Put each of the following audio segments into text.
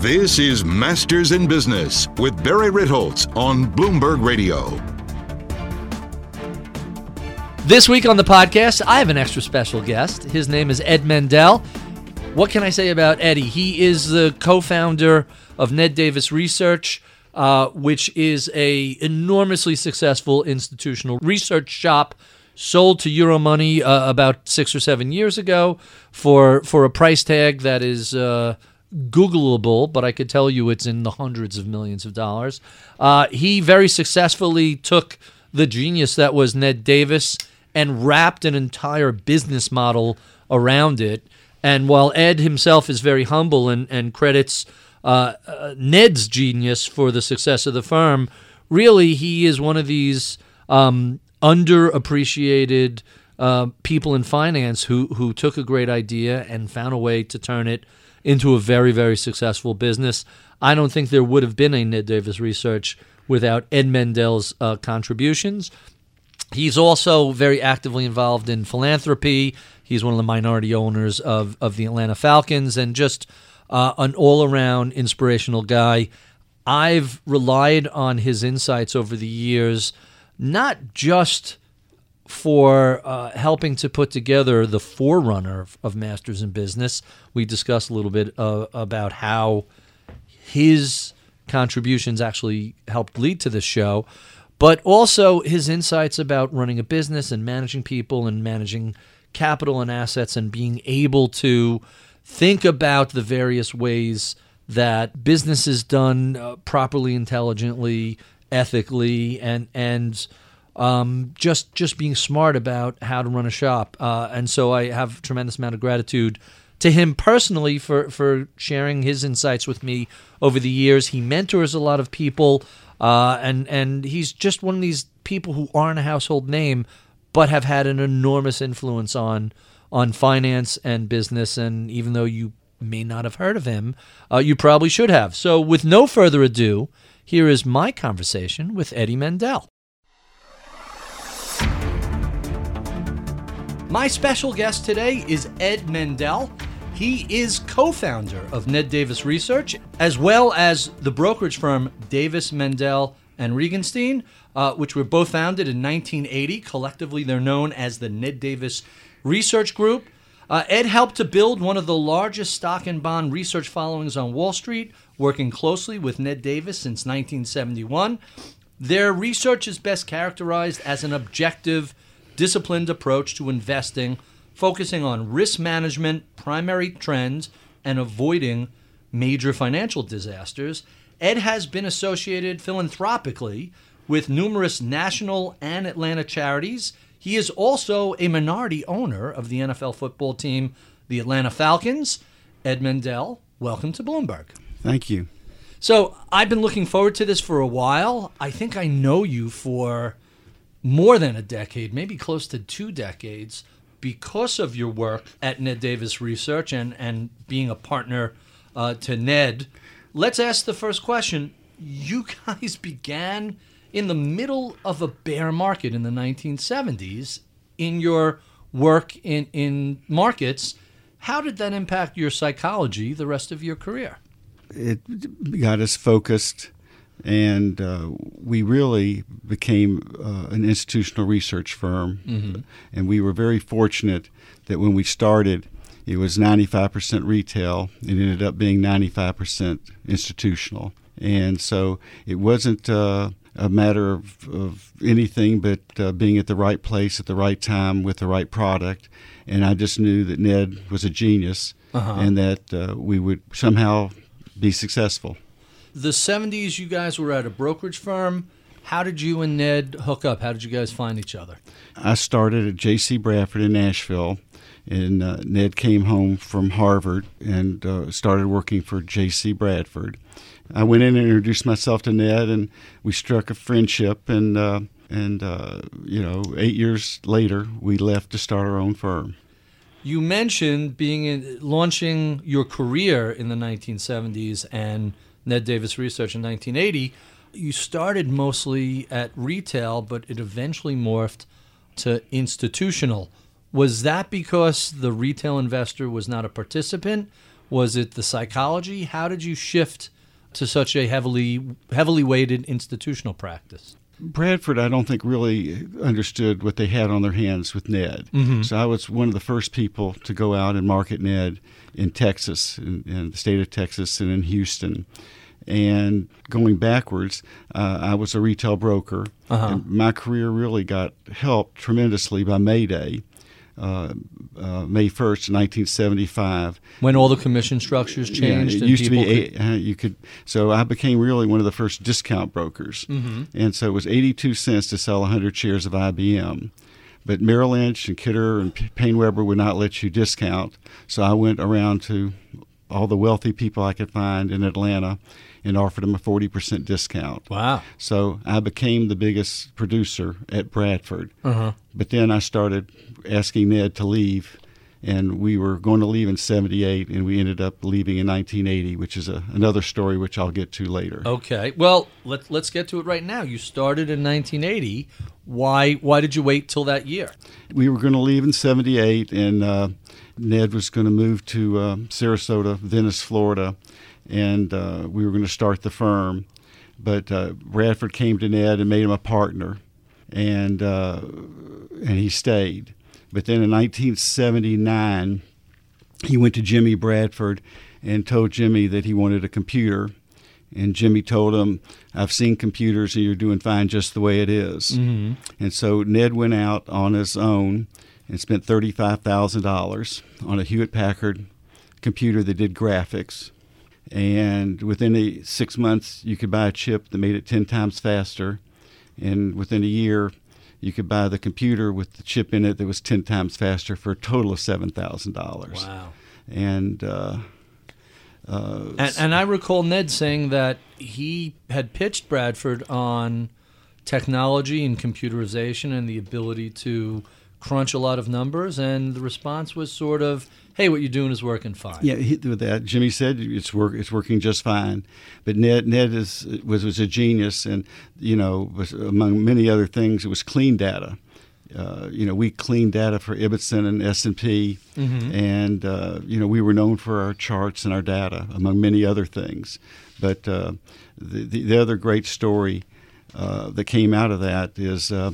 This is Masters in Business with Barry Ritholtz on Bloomberg Radio. This week on the podcast, I have an extra special guest. His name is Ed Mendel. What can I say about Eddie? He is the co-founder of Ned Davis Research, uh, which is a enormously successful institutional research shop sold to Euromoney uh, about six or seven years ago for for a price tag that is uh, Googleable, but I could tell you it's in the hundreds of millions of dollars. Uh, he very successfully took the genius that was Ned Davis and wrapped an entire business model around it. And while Ed himself is very humble and, and credits uh, uh, Ned's genius for the success of the firm, really he is one of these um, underappreciated uh, people in finance who who took a great idea and found a way to turn it into a very very successful business. I don't think there would have been a Ned Davis research without Ed Mendel's uh, contributions. He's also very actively involved in philanthropy. He's one of the minority owners of, of the Atlanta Falcons and just uh, an all around inspirational guy. I've relied on his insights over the years, not just for uh, helping to put together the forerunner of, Masters in Business. We discussed a little bit uh, about how his contributions actually helped lead to this show, but also his insights about running a business and managing people and managing capital and assets and being able to think about the various ways that business is done uh, properly, intelligently, ethically, and and um, just just being smart about how to run a shop. Uh, and so I have a tremendous amount of gratitude to him personally for for sharing his insights with me over the years. He mentors a lot of people, uh, and and he's just one of these people who aren't a household name, but have had an enormous influence on on finance and business. And even though you may not have heard of him, uh, you probably should have. So, with no further ado, here is my conversation with Eddie Mendel. My special guest today is Ed Mendel. He is co founder of Ned Davis Research, as well as the brokerage firm Davis Mendel and Regenstein, uh, which were both founded in 1980. Collectively, they're known as the Ned Davis Research Group. Uh, Ed helped to build one of the largest stock and bond research followings on Wall Street, working closely with Ned Davis since 1971. Their research is best characterized as an objective, disciplined approach to investing, focusing on risk management, primary trends, and avoiding major financial disasters. Ed has been associated philanthropically with numerous national and Atlanta charities. He is also a minority owner of the NFL football team, the Atlanta Falcons. Ed Mendel, welcome to Bloomberg. Thank you. So I've been looking forward to this for a while. I think I know you for more than a decade, maybe close to two decades, because of your work at Ned Davis Research and, and being a partner uh, to Ned. Let's ask the first question. You guys began in the middle of a bear market in the 1970s in your work in, in markets. How did that impact your psychology the rest of your career? It got us focused, and uh, we really became uh, an institutional research firm. Mm-hmm. And we were very fortunate that when we started, it was 95% retail. It ended up being 95% institutional. And so it wasn't uh, a matter of, of anything but uh, being at the right place at the right time with the right product. And I just knew that Ned was a genius uh-huh. and that uh, we would somehow be successful. The 70s, you guys were at a brokerage firm. How did you and Ned hook up? How did you guys find each other? I started at J.C. Bradford in Nashville, and uh, Ned came home from Harvard and uh, started working for J.C. Bradford. I went in and introduced myself to Ned, and we struck a friendship. And uh, and uh, you know, eight years later, we left to start our own firm. You mentioned being in, launching your career in the 1970s and Ned Davis Research in 1980. You started mostly at retail, but it eventually morphed to institutional. Was that because the retail investor was not a participant? Was it the psychology? How did you shift to such a heavily heavily weighted institutional practice? Bradford, I don't think really understood what they had on their hands with Ned. Mm-hmm. So I was one of the first people to go out and market Ned in Texas, in, in the state of Texas, and in Houston. And going backwards, uh, I was a retail broker. Uh-huh. And my career really got helped tremendously by Mayday, uh, uh, May 1st, 1975. When all the commission structures changed, Yeah, it and used to be could- uh, you could. So I became really one of the first discount brokers, Mm-hmm. and so it was eighty-two cents to sell hundred shares of IBM. But Merrill Lynch and Kidder and PaineWebber would not let you discount, so I went around to all the wealthy people I could find in Atlanta and offered them a forty percent discount. Wow. So I became the biggest producer at Bradford. Uh-huh. But then I started asking Ned to leave, and we were going to leave in '78, and we ended up leaving in 1980, which is a, another story which I'll get to later. Okay. Well, let's let's get to it right now. You started in 1980. Why why did you wait till that year? We were going to leave in '78, and uh, Ned was going to move to uh, Sarasota, Venice, Florida, and uh, we were going to start the firm. But uh, Bradford came to Ned and made him a partner, and uh, and he stayed. But then in 1979, he went to Jimmy Bradford and told Jimmy that he wanted a computer. And Jimmy told him, I've seen computers and you're doing fine just the way it is." Mm-hmm. And so Ned went out on his own and spent $35,000 on a Hewlett Packard computer that did graphics. And within a, six months, you could buy a chip that made it 10 times faster. And within a year, you could buy the computer with the chip in it that was 10 times faster for a total of $7,000. Wow. And, uh, uh, And, and I recall Ned saying that he had pitched Bradford on technology and computerization and the ability to crunch a lot of numbers, and the response was sort of, "Hey, what you're doing is working fine." Yeah, he, with that, Jimmy said it's work. It's working just fine. But Ned, Ned is was was a genius, and you know, was, among many other things, it was clean data. Uh, you know, we cleaned data for Ibbotson and S and P, and uh, you know, we were known for our charts and our data, among many other things. But uh, the, the the other great story uh, that came out of that is. Uh,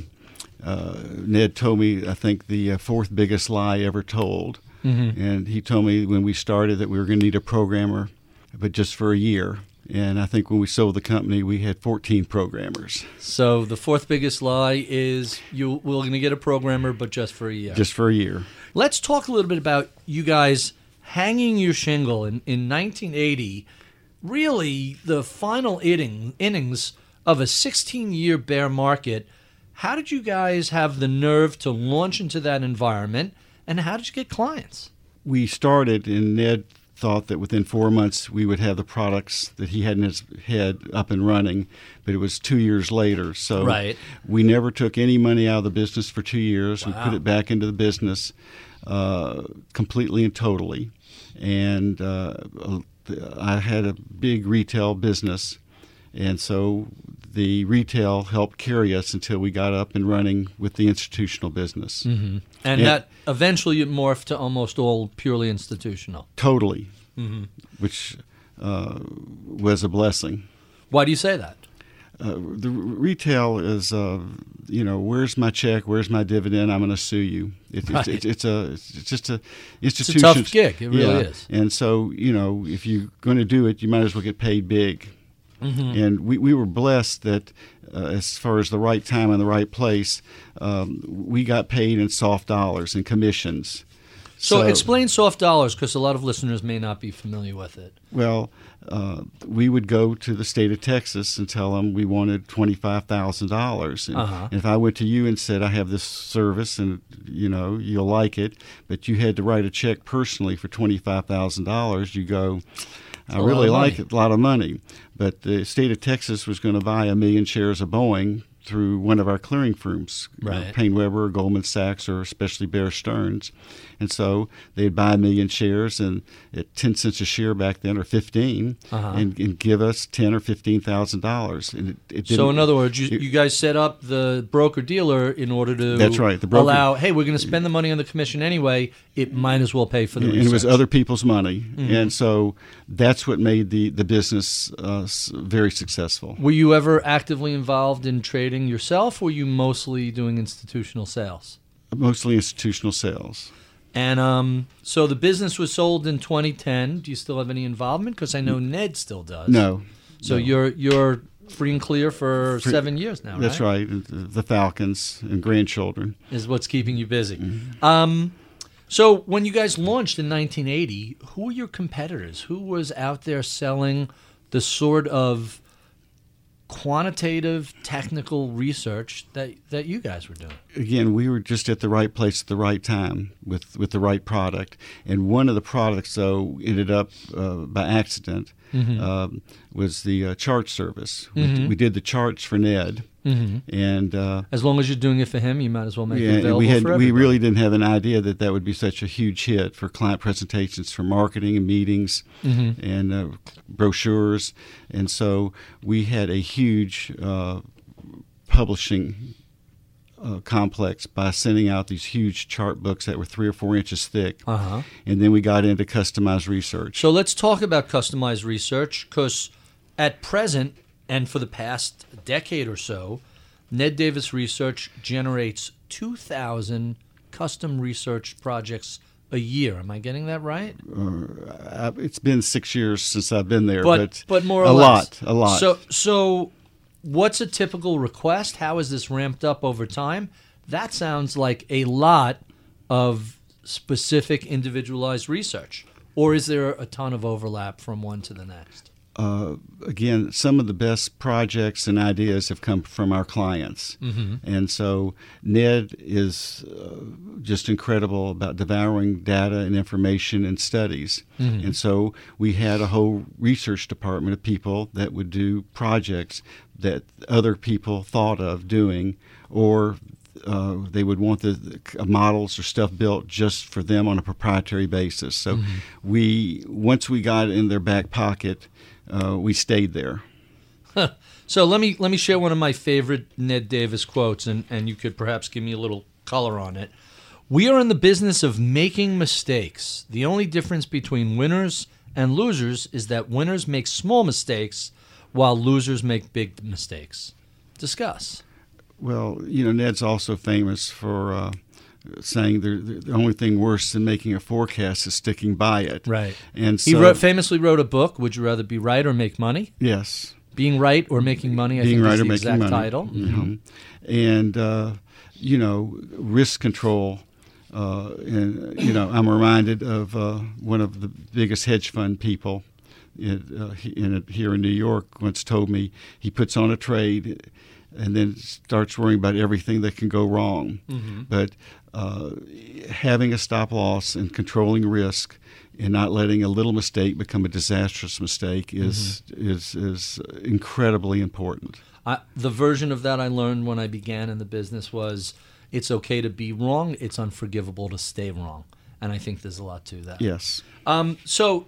uh, Ned told me, I think, the fourth biggest lie ever told. Mm-hmm. And he told me when we started that we were going to need a programmer, but just for a year. And I think when we sold the company, we had 14 programmers, So the fourth biggest lie is you we're going to get a programmer, but just for a year. just for a year. Let's talk a little bit about you guys hanging your shingle in, in 1980. Really, the final inning, innings of a 16 year bear market. How did you guys have the nerve to launch into that environment, and how did you get clients? We started, and Ned thought that within four months we would have the products that he had in his head up and running, but it was two years later. So Right. we never took any money out of the business for two years. We put it back into the business uh, completely and totally. And uh, I had a big retail business, and so the retail helped carry us until we got up and running with the institutional business. And Yeah. that eventually morphed to almost all purely institutional. Totally, Mm-hmm. which uh, was a blessing. Why do you say that? Uh, the retail is, uh, you know, where's my check? Where's my dividend? I'm going to sue you. It, Right. it's, it's, it's a, it's just a It's a tough gig. It really Yeah. is. And so, you know, if you're going to do it, you might as well get paid big. Mm-hmm. And we, we were blessed that, uh, as far as the right time and the right place, um, we got paid in soft dollars and commissions. So, explain soft dollars because a lot of listeners may not be familiar with it. Well, uh, we would go to the state of Texas and tell them we wanted twenty five thousand dollars. And Uh-huh. if I went to you and said I have this service and you know you'll like it, but you had to write a check personally for twenty five thousand dollars, you go. I really like a lot of money, but the state of Texas was going to buy a million shares of Boeing through one of our clearing firms, uh, Right. PaineWebber, Goldman Sachs, or especially Bear Stearns. And so they'd buy a million shares and at 10 cents a share back then, or 15, Uh-huh. and, and give us 10 or $15,000. And it, it So, in other words, you, it- you guys set up the broker dealer in order to That's right, the broker- allow, hey, we're going to spend the money on the commission anyway. it might as well pay for the and research. it was other people's money, Mm-hmm. and so that's what made the the business uh, very successful. Were you ever actively involved in trading yourself? Or were you mostly doing institutional sales? Mostly institutional sales. And um, so the business was sold in 2010. Do you still have any involvement? Because I know Ned still does. No, So you're you're free and clear for Free- seven years now. that's right. The Falcons and grandchildren. Is what's keeping you busy. Mm-hmm. Um, so when you guys launched in 1980, who were your competitors? Who was out there selling the sort of quantitative technical research that that you guys were doing? again, we were just at the right place at the right time with, with the right product. And one of the products, though, ended up uh, by accident um, was the uh, chart service. We, we did the charts for Ned, and uh, As long as you're doing it for him, you might as well make it yeah, and available we had for we really didn't have an idea that that would be such a huge hit for client presentations, for marketing and meetings, Mm-hmm. and uh, brochures. And so we had a huge uh, publishing uh, complex by sending out these huge chart books that were three or four inches thick. Uh-huh. And then we got into customized research. So let's talk about customized research because at present and for the past decade or so, Ned Davis Research generates 2,000 custom research projects a year. Am I getting that right? Uh, it's been six years since I've been there, But but, but more or a less. lot, a lot. So so what's a typical request? How is this ramped up over time? That sounds like a lot of specific individualized research. Or is there a ton of overlap from one to the next? Uh, again, some of the best projects and ideas have come from our clients. Mm-hmm. And so Ned is uh, just incredible about devouring data and information and studies. Mm-hmm. And so we had a whole research department of people that would do projects that other people thought of doing or uh, they would want the, the models or stuff built just for them on a proprietary basis. So we once we got it in their back pocket, uh, we stayed there. So let me let me share one of my favorite Ned Davis quotes, and, and you could perhaps give me a little color on it. We are in the business of making mistakes. The only difference between winners and losers is that winners make small mistakes while losers make big mistakes. Discuss. Well, you know, Ned's also famous for uh, saying the, the only thing worse than making a forecast is sticking by it. Right. And He wrote, famously wrote a book. Would you rather be right or make money? yes, Being right or making money. I being think right is or the making exact money. title. Mhm. And uh, you know, risk control. Uh, and you know, I'm reminded of uh, one of the biggest hedge fund people in, uh, in here in New York. Once told me he puts on a trade and then starts worrying about everything that can go wrong. But uh, having a stop loss and controlling risk and not letting a little mistake become a disastrous mistake is is is incredibly important. I, the version of that I learned when I began in the business was it's okay to be wrong, it's unforgivable to stay wrong. And I think there's a lot to that. Yes. Um, so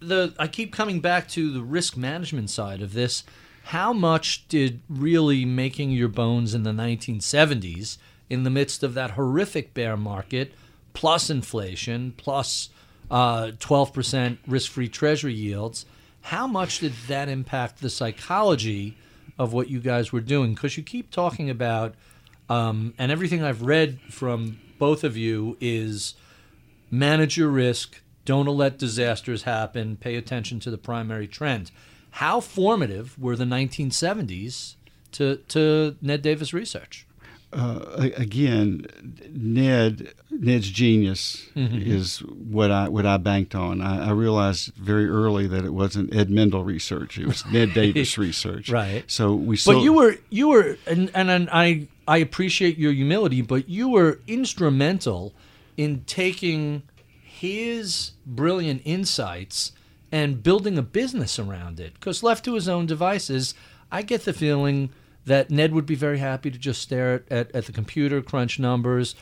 the I keep coming back to the risk management side of this. How much did really making your bones in the 1970s, in the midst of that horrific bear market, plus inflation, plus uh, 12% risk-free treasury yields, how much did that impact the psychology of what you guys were doing? Because you keep talking about, um, and everything I've read from both of you is manage your risk, don't let disasters happen, pay attention to the primary trend. How formative were the 1970s to, to Ned Davis research? Uh, again, Ned Ned's genius is what I what I banked on. I, I realized very early that it wasn't Ed Mendel research; it was Ned Davis research. Right. So we. But you were you were and, and and I I appreciate your humility, but you were instrumental in taking his brilliant insights and building a business around it. Because left to his own devices, I get the feeling that Ned would be very happy to just stare at, at, at the computer, crunch numbers,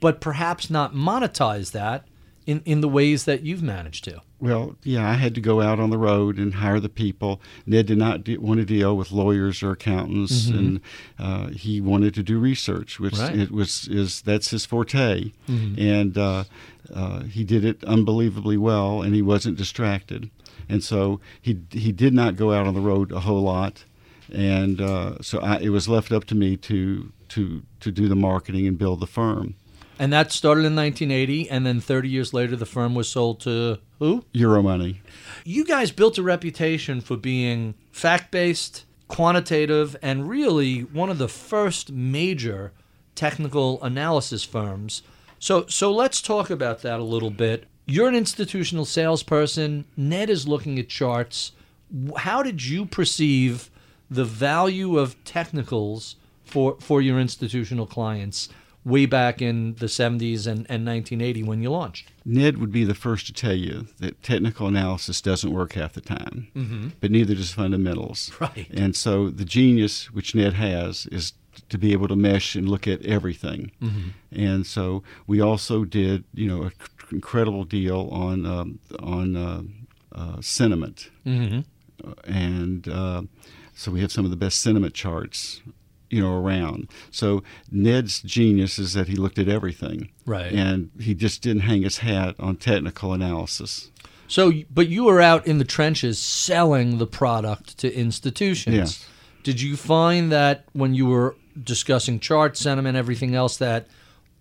but perhaps not monetize that in, in the ways that you've managed to? Well, yeah, I had to go out on the road and hire the people. Ned did not de- want to deal with lawyers or accountants, Mm-hmm. and uh, he wanted to do research, which Right. it was is that's his forte, Mm-hmm. and uh, uh, he did it unbelievably well, and he wasn't distracted, and so he he did not go out on the road a whole lot, and uh, so I, it was left up to me to to to do the marketing and build the firm. And that started in 1980, and then 30 years later, the firm was sold to who? Euromoney. You guys built a reputation for being fact based, quantitative, and really one of the first major technical analysis firms. So, so let's talk about that a little bit. You're an institutional salesperson. Ned is looking at charts. How did you perceive the value of technicals for, for your institutional clients way back in the 70s and, and 1980 when you launched? Ned would be the first to tell you that technical analysis doesn't work half the time, mm-hmm. but neither does fundamentals. Right. And so the genius which Ned has is to be able to mesh and look at everything. Mm-hmm. And so we also did, you know, an incredible deal on um, on uh, uh, sentiment, Mm-hmm. Uh, and uh, so we have some of the best sentiment charts. You know, around. So Ned's genius is that he looked at everything, Right. and he just didn't hang his hat on technical analysis. So, but you were out in the trenches selling the product to institutions. Yes. Did you find that when you were discussing chart sentiment, everything else, that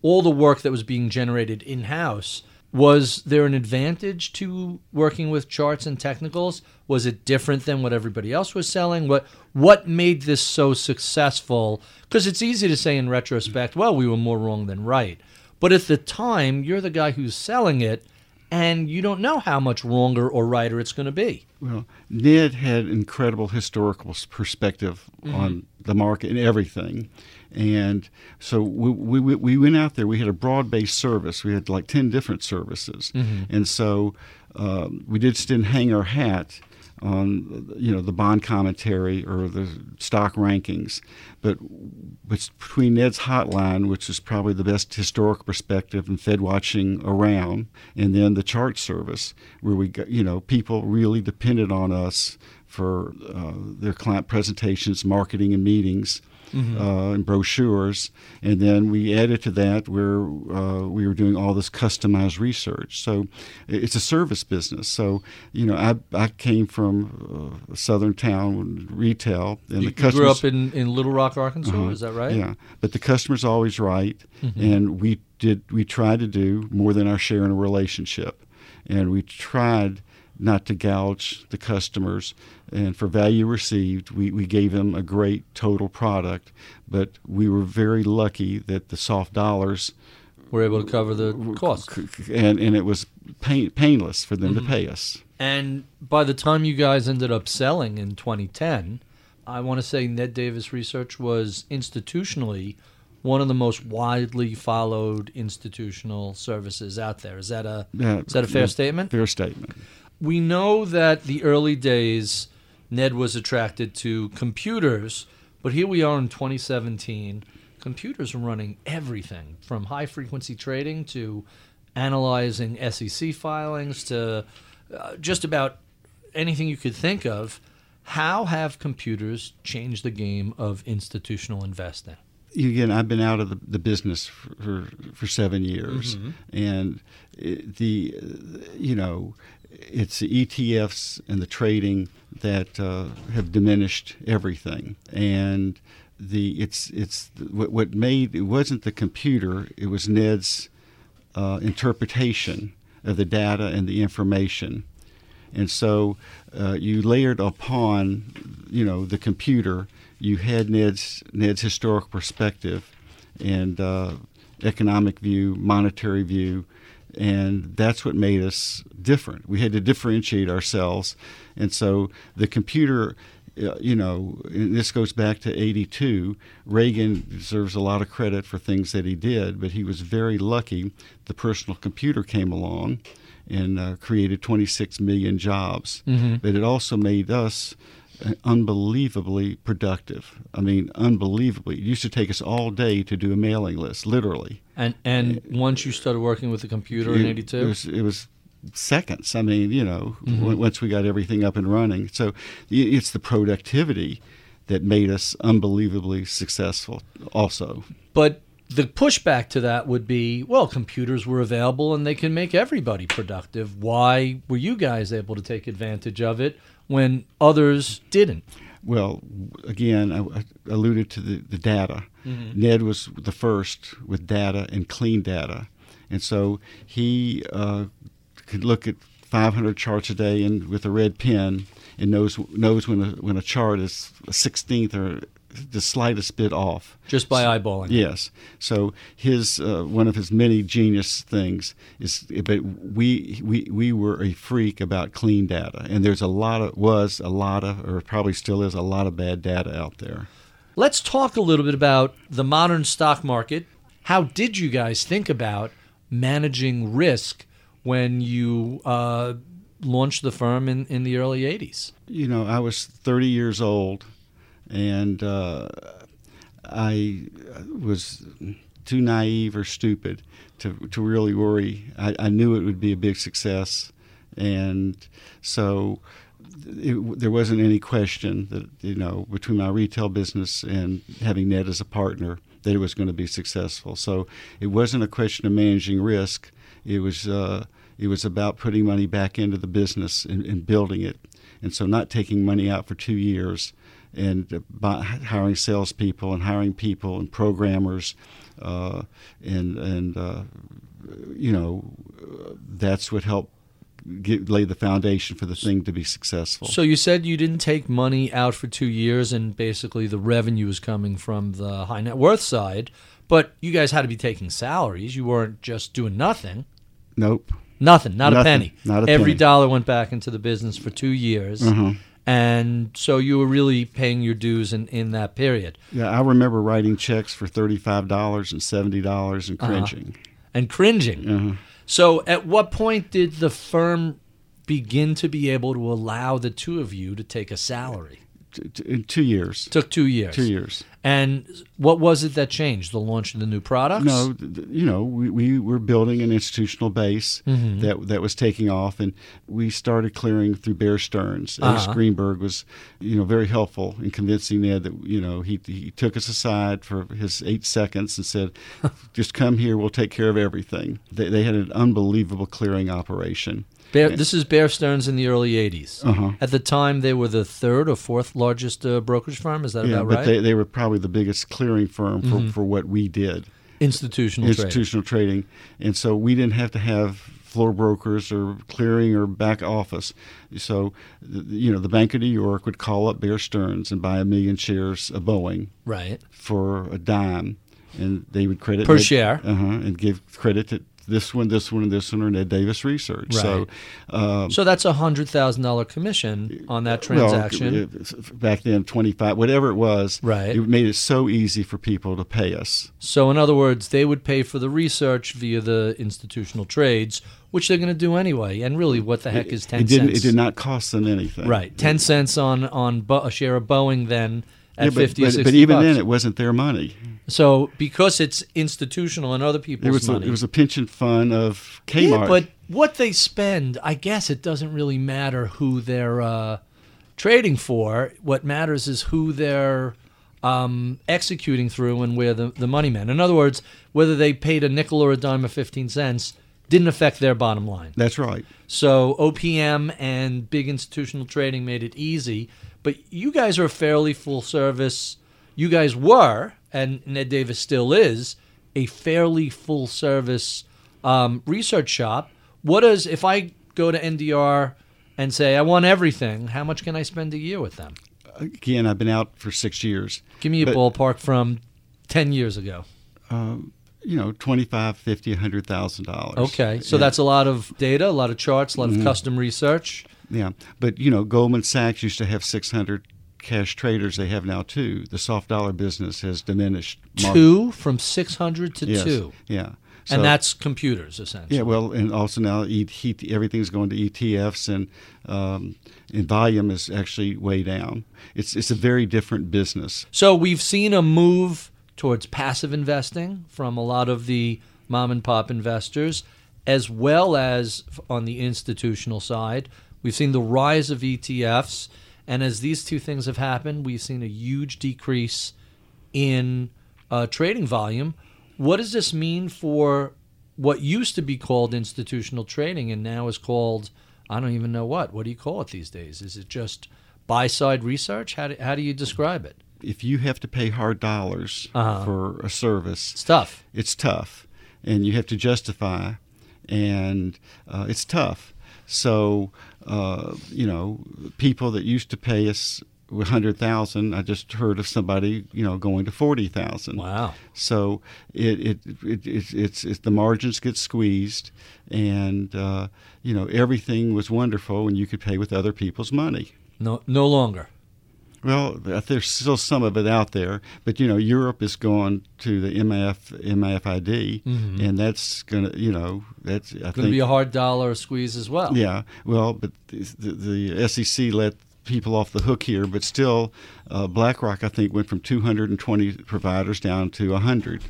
all the work that was being generated in house was there an advantage to working with charts and technicals? Was it different than what everybody else was selling? What what made this so successful? Because it's easy to say in retrospect, well, we were more wrong than right. But at the time, you're the guy who's selling it, and you don't know how much wronger or righter it's going to be. Well, Ned had incredible historical perspective mm-hmm. on the market and everything, and so we, we we- we went out there. We had a broad-based service. We had like ten different services, and so um, we just didn't hang our hat on you know the bond commentary or the stock rankings, but but between Ned's hotline, which is probably the best historical perspective and Fed watching around, and then the chart service, where we got you know people really depended on us for uh, their client presentations, marketing, and meetings. Uh, and brochures, and then we added to that where uh, we were doing all this customized research. So it's a service business. So you know, I, I came from uh, a southern town retail, and You, the you grew customers up in, in Little Rock, Arkansas. uh-huh. Is that right? Yeah, but the customer's always right, and we did we tried to do more than our share in a relationship, and we tried not to gouge the customers, and for value received, we, we gave them a great total product, but we were very lucky that the soft dollars, We're able to cover the cost. and and it was pain, painless for them to mm-hmm. pay us. And by the time you guys ended up selling in 2010, I want to say Ned Davis Research was institutionally one of the most widely followed institutional services out there. Is that a Yeah, is that a fair yeah, statement? Fair statement. We know that the early days Ned was attracted to computers, but here we are in 2017. Computers are running everything from high frequency trading to analyzing SEC filings to uh, just about anything you could think of. How have computers changed the game of institutional investing? again, I've been out of the, the business for, for, for seven years, mm-hmm. and uh, the uh, you know it's the ETFs and the trading that uh, have diminished everything, and the it's it's what, what made it wasn't the computer, it was Ned's uh, interpretation of the data and the information. And so uh, you layered upon, you know, the computer. You had Ned's Ned's historic perspective, and uh, economic view, monetary view, and that's what made us different. We had to differentiate ourselves, and so the computer. uh, You know, and this goes back to '82. Reagan deserves a lot of credit for things that he did, but he was very lucky. The personal computer came along, and uh, created 26 million jobs. But it also made us unbelievably productive. I mean, unbelievably. It used to take us all day to do a mailing list, literally. And and once you started working with the computer in '82, It was, it was seconds. I mean, you know, Mm-hmm. on- once we got everything up and running. So it's the productivity that made us unbelievably successful, also. But the pushback to that would be, well, computers were available and they can make everybody productive. Why were you guys able to take advantage of it when others didn't? Well, again, I, alluded to the, the data. Ned was the first with data and clean data. And so he uh, could look at 500 charts a day and with a red pen and knows knows when a, when a chart is a sixteenth or the slightest bit off. Just by eyeballing. it. Yes. So his uh, one of his many genius things is, but we we we were a freak about clean data, and there's a lot of was a lot of, or probably still is a lot of bad data out there. Let's talk a little bit about the modern stock market. How did you guys think about managing risk when you uh, launched the firm in, in the early 80s? You know, I was 30 years old, and uh, I was too naive or stupid to to really worry. I, I knew it would be a big success, and so it, there wasn't any question that you know between my retail business and having Ned as a partner that it was going to be successful. So it wasn't a question of managing risk. It was uh, it was about putting money back into the business and, and building it, and so not taking money out for two years and by hiring salespeople and hiring people and programmers, uh, and and uh, you know that's what helped get, lay the foundation for the thing to be successful. So you said you didn't take money out for two years, and basically the revenue was coming from the high net worth side. But you guys had to be taking salaries. You weren't just doing nothing. nope. Nothing, not a penny. not a Every penny. dollar went back into the business for two years. Uh-huh. And so you were really paying your dues in, in that period. Yeah, I remember writing checks for thirty-five dollars and seventy dollars and Uh-huh. cringing. and cringing. Uh-huh. So, at what point did the firm begin to be able to allow the two of you to take a salary? In two years. took two years. Two years. And what was it that changed? The launch of the new products? No, you know, we, we were building an institutional base Mm-hmm. that that was taking off, and we started clearing through Bear Stearns. Uh-huh. Greenberg was, you know, very helpful in convincing Ned that you know he he took us aside for his eight seconds and said, "Just come here, we'll take care of everything." They, they had an unbelievable clearing operation. Bear, this is Bear Stearns in the early 80s. Uh-huh. At the time, they were the third or fourth largest uh, brokerage firm. Is that Yeah, about but right? Mm-hmm. they, they were probably the biggest clearing firm for, for what we did. Institutional, institutional trading. And so we didn't have to have floor brokers or clearing or back office. So, you know, the Bank of New York would call up Bear Stearns and buy a million shares of Boeing Right. for a dime, and they would credit Per Ned- share. uh-huh, and give credit to this one, this one, and this one, or Ned Davis Research. So, um, So that's a $100,000 commission on that transaction. well, back then, twenty five, whatever it was, Right. It made it so easy for people to pay us. so, in other words, they would pay for the research via the institutional trades, which they're going to do anyway. And really, what the heck is 10 it didn't. cents? It did not cost them anything. Right. 10 cents on, on Bo- a share of Boeing then at Yeah, but, 50 or but, 60 but even bucks. then, it wasn't their money. So because it's institutional and other people's It was a, money. it was a pension fund of Kmart. yeah, but what they spend, I guess it doesn't really matter who they're uh, trading for. What matters is who they're um, executing through and where the, the money meant. In other words, whether they paid a nickel or a dime or 15 cents didn't affect their bottom line. That's right. So OPM and big institutional trading made it easy. But you guys are a fairly full service. You guys were, and Ned Davis still is, a fairly full service um, research shop. What is if I go to NDR and say I want everything? How much can I spend a year with them? Again, I've been out for six years. Give me a But- ballpark from ten years ago. Um, you know, twenty-five, fifty, a hundred thousand dollars. Okay, so Yeah. that's a lot of data, a lot of charts, a lot Mm-hmm. of custom research. Yeah. But you know, Goldman Sachs used to have six hundred cash traders. They have now two. The soft dollar business has diminished. Two from six hundred to Yes. two. Yeah. So- and that's computers essentially. Yeah, well, and also now everything's going to ETFs, and um, and volume is actually way down. It's it's a very different business. So we've seen a move towards passive investing from a lot of the mom and pop investors, as well as on the institutional side. We've seen the rise of ETFs, and as these two things have happened, we've seen a huge decrease in uh, trading volume. What does this mean for what used to be called institutional trading and now is called I don't even know what. What do you call it these days? Is it just buy side research? How do, how do you describe it? If you have to pay hard dollars Uh-huh. for a service, It's tough. it's tough, and you have to justify, and uh, it's tough. So, uh, you know, people that used to pay us a hundred thousand, I just heard of somebody, you know, going to forty thousand. Wow. So it, it, it, it it's, it's the margins get squeezed, and uh, you know everything was wonderful, and you could pay with other people's money. No, no longer. Well, there's still some of it out there, but you know, Europe is going to the MF MiFID, and that's gonna, you know, that's I Going think to be a hard dollar squeeze as well. yeah. Well, but the, the, the SEC let people off the hook here, but still, uh, BlackRock I think went from 220 providers down to 100,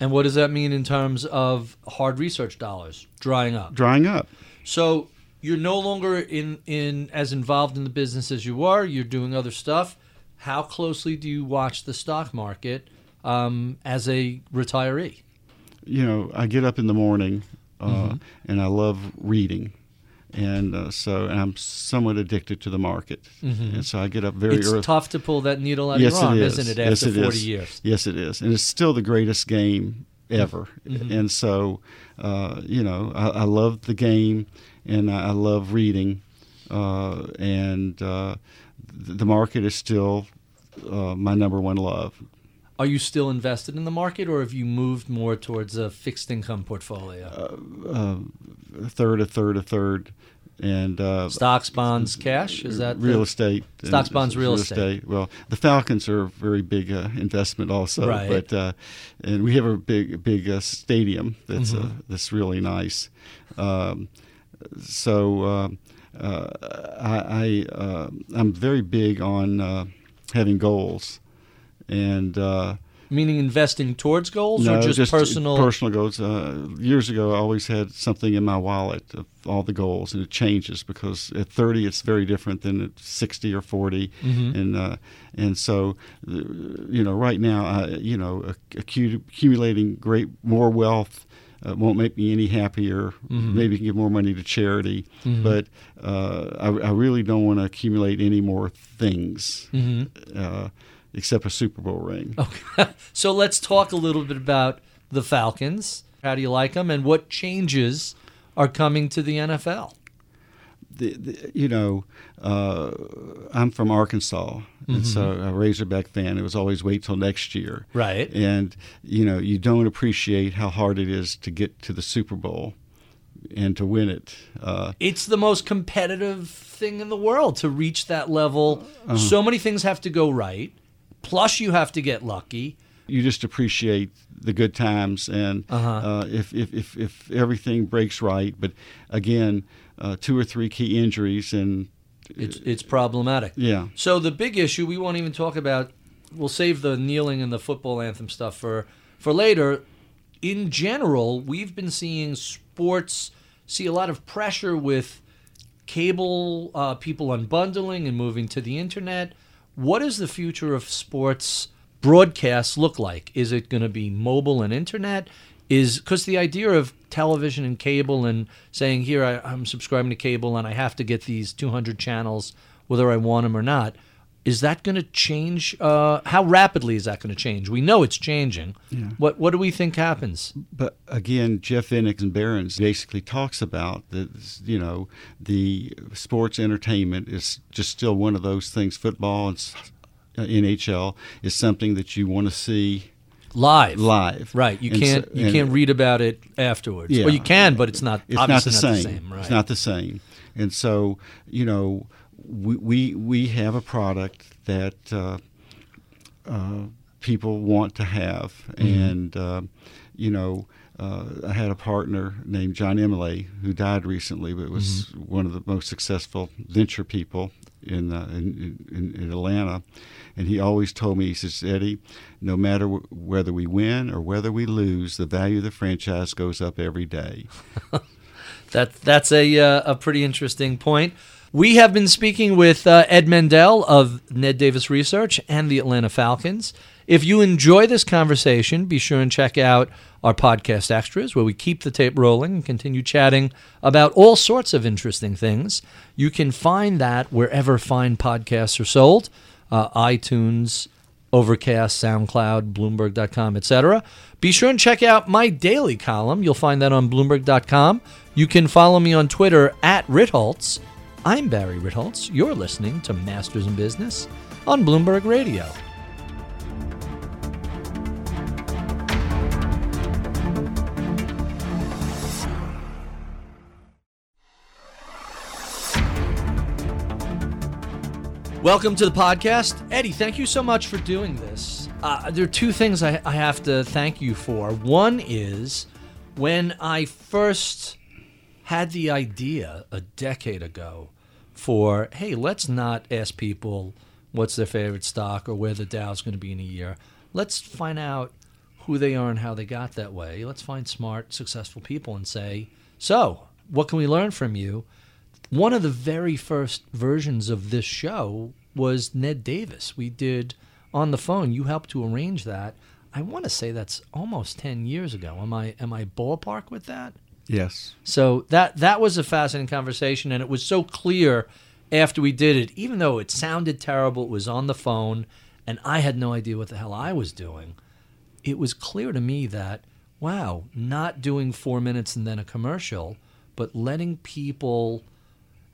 And what does that mean in terms of hard research dollars drying up? drying up. So you're no longer in, in as involved in the business as you were. You're doing other stuff. How closely do you watch the stock market um, as a retiree? You know, I get up in the morning, uh, and I love reading. And uh, so, and I'm somewhat addicted to the market, and so I get up very it's early. tough to pull that needle out yes, of your arm, it is. isn't it? yes, After it 40 is. years. Yes, it is, and it's still the greatest game ever. Mm-hmm. And so, uh, you know, I, I love the game, and I, I love reading, uh, and uh, the market is still uh, my number one love. Are you still invested in the market, or have you moved more towards a fixed income portfolio? Uh, a third, a third, a third, and uh, Stocks, bonds, cash? Is that the- real estate? Stocks, bonds, real estate. Well, the Falcons are a very big uh, investment also, Right. but uh, and we have a big big uh, stadium that's uh, Mm-hmm. that's really nice. Um, so um uh, I, I uh, I'm very big on uh, having goals, and. Meaning investing towards goals no, or just, personal? personal goals. Uh, years ago, I always had something in my wallet of all the goals, and it changes because at 30 it's very different than at 60 or 40, Mm-hmm. and uh, and so uh, you know right now, I, you know, accumulating great more wealth. Uh, won't make me any happier. Mm-hmm. Maybe give more money to charity, but uh, I, I really don't want to accumulate any more things, Mm-hmm. uh, except a Super Bowl ring. Okay. so let's talk a little bit about the Falcons. How do you like them, and what changes are coming to the NFL? the, the, you know, uh, I'm from Arkansas, and so a Razorback fan. It was always wait till next year, Right. And you know, you don't appreciate how hard it is to get to the Super Bowl and to win it. Uh, It's the most competitive thing in the world to reach that level. Uh-huh. So many things have to go right. Plus, you have to get lucky. you just appreciate the good times, and Uh-huh. uh, if, if, if if everything breaks right, but again, uh, two or three key injuries, and It's it's problematic. yeah, So the big issue we won't even talk about. We'll save the kneeling and the football anthem stuff for for later. In general, we've been seeing sports see a lot of pressure with cable uh, people unbundling and moving to the internet. What does the future of sports broadcasts look like? Is it going to be mobile and internet? Is because the idea of television and cable and saying here I, I'm subscribing to cable and I have to get these 200 channels whether I want them or not. Is that going to change? Uh, how rapidly is that going to change? We know it's changing. What What do we think happens? But again, Jeff Enix and Barron's basically talks about that. You know, the sports entertainment is just still one of those things. Football and uh, NHL is something that you want to see Live, live. right? You And can't you can't read about it afterwards. Yeah. Well, you can, but it's not. It's not the same. the same. Right? It's not the same. And so, you know, we we, we have a product that uh, uh, people want to have, Mm-hmm. and uh, you know, uh, I had a partner named John Imlay who died recently, but was Mm-hmm. one of the most successful venture people in, uh, in, in, in Atlanta. And he always told me, he says, Eddie, no matter w- whether we win or whether we lose, the value of the franchise goes up every day. That that's a uh, a pretty interesting point. We have been speaking with uh, Ed Mendel of Ned Davis Research and the Atlanta Falcons. If you enjoy this conversation, be sure and check out our podcast extras where we keep the tape rolling and continue chatting about all sorts of interesting things. You can find that wherever fine podcasts are sold, uh, iTunes, Overcast, SoundCloud, Bloomberg.com, etc. Be sure and check out my daily column. You'll find that on Bloomberg.com. You can follow me on Twitter at Ritholtz. I'm Barry Ritholtz. You're listening to Masters in Business on Bloomberg Radio. Welcome to the podcast. Eddie, thank you so much for doing this. Uh, there are two things I, I have to thank you for. One is when I first had the idea a decade ago for, hey, let's not ask people what's their favorite stock or where the Dow's going to be in a year. Let's find out who they are and how they got that way. Let's find smart, successful people and say, so, what can we learn from you? one of the very first versions of this show was Ned Davis. We did on the phone. You helped to arrange that. I want to say that's almost ten years ago. Am I am I ballpark with that? Yes. So that that was a fascinating conversation, and it was so clear after we did it. Even though it sounded terrible, it was on the phone, and I had no idea what the hell I was doing. It was clear to me that wow, not doing four minutes and then a commercial, but letting people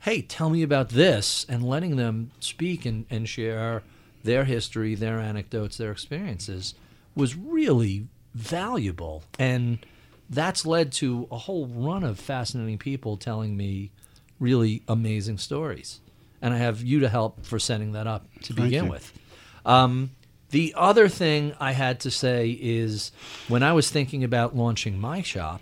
hey, tell me about this, and letting them speak and, and share their history, their anecdotes, their experiences was really valuable. And that's led to a whole run of fascinating people telling me really amazing stories. And I have you to help for setting that up to Thank begin you. with. Um, the other thing I had to say is when I was thinking about launching my shop,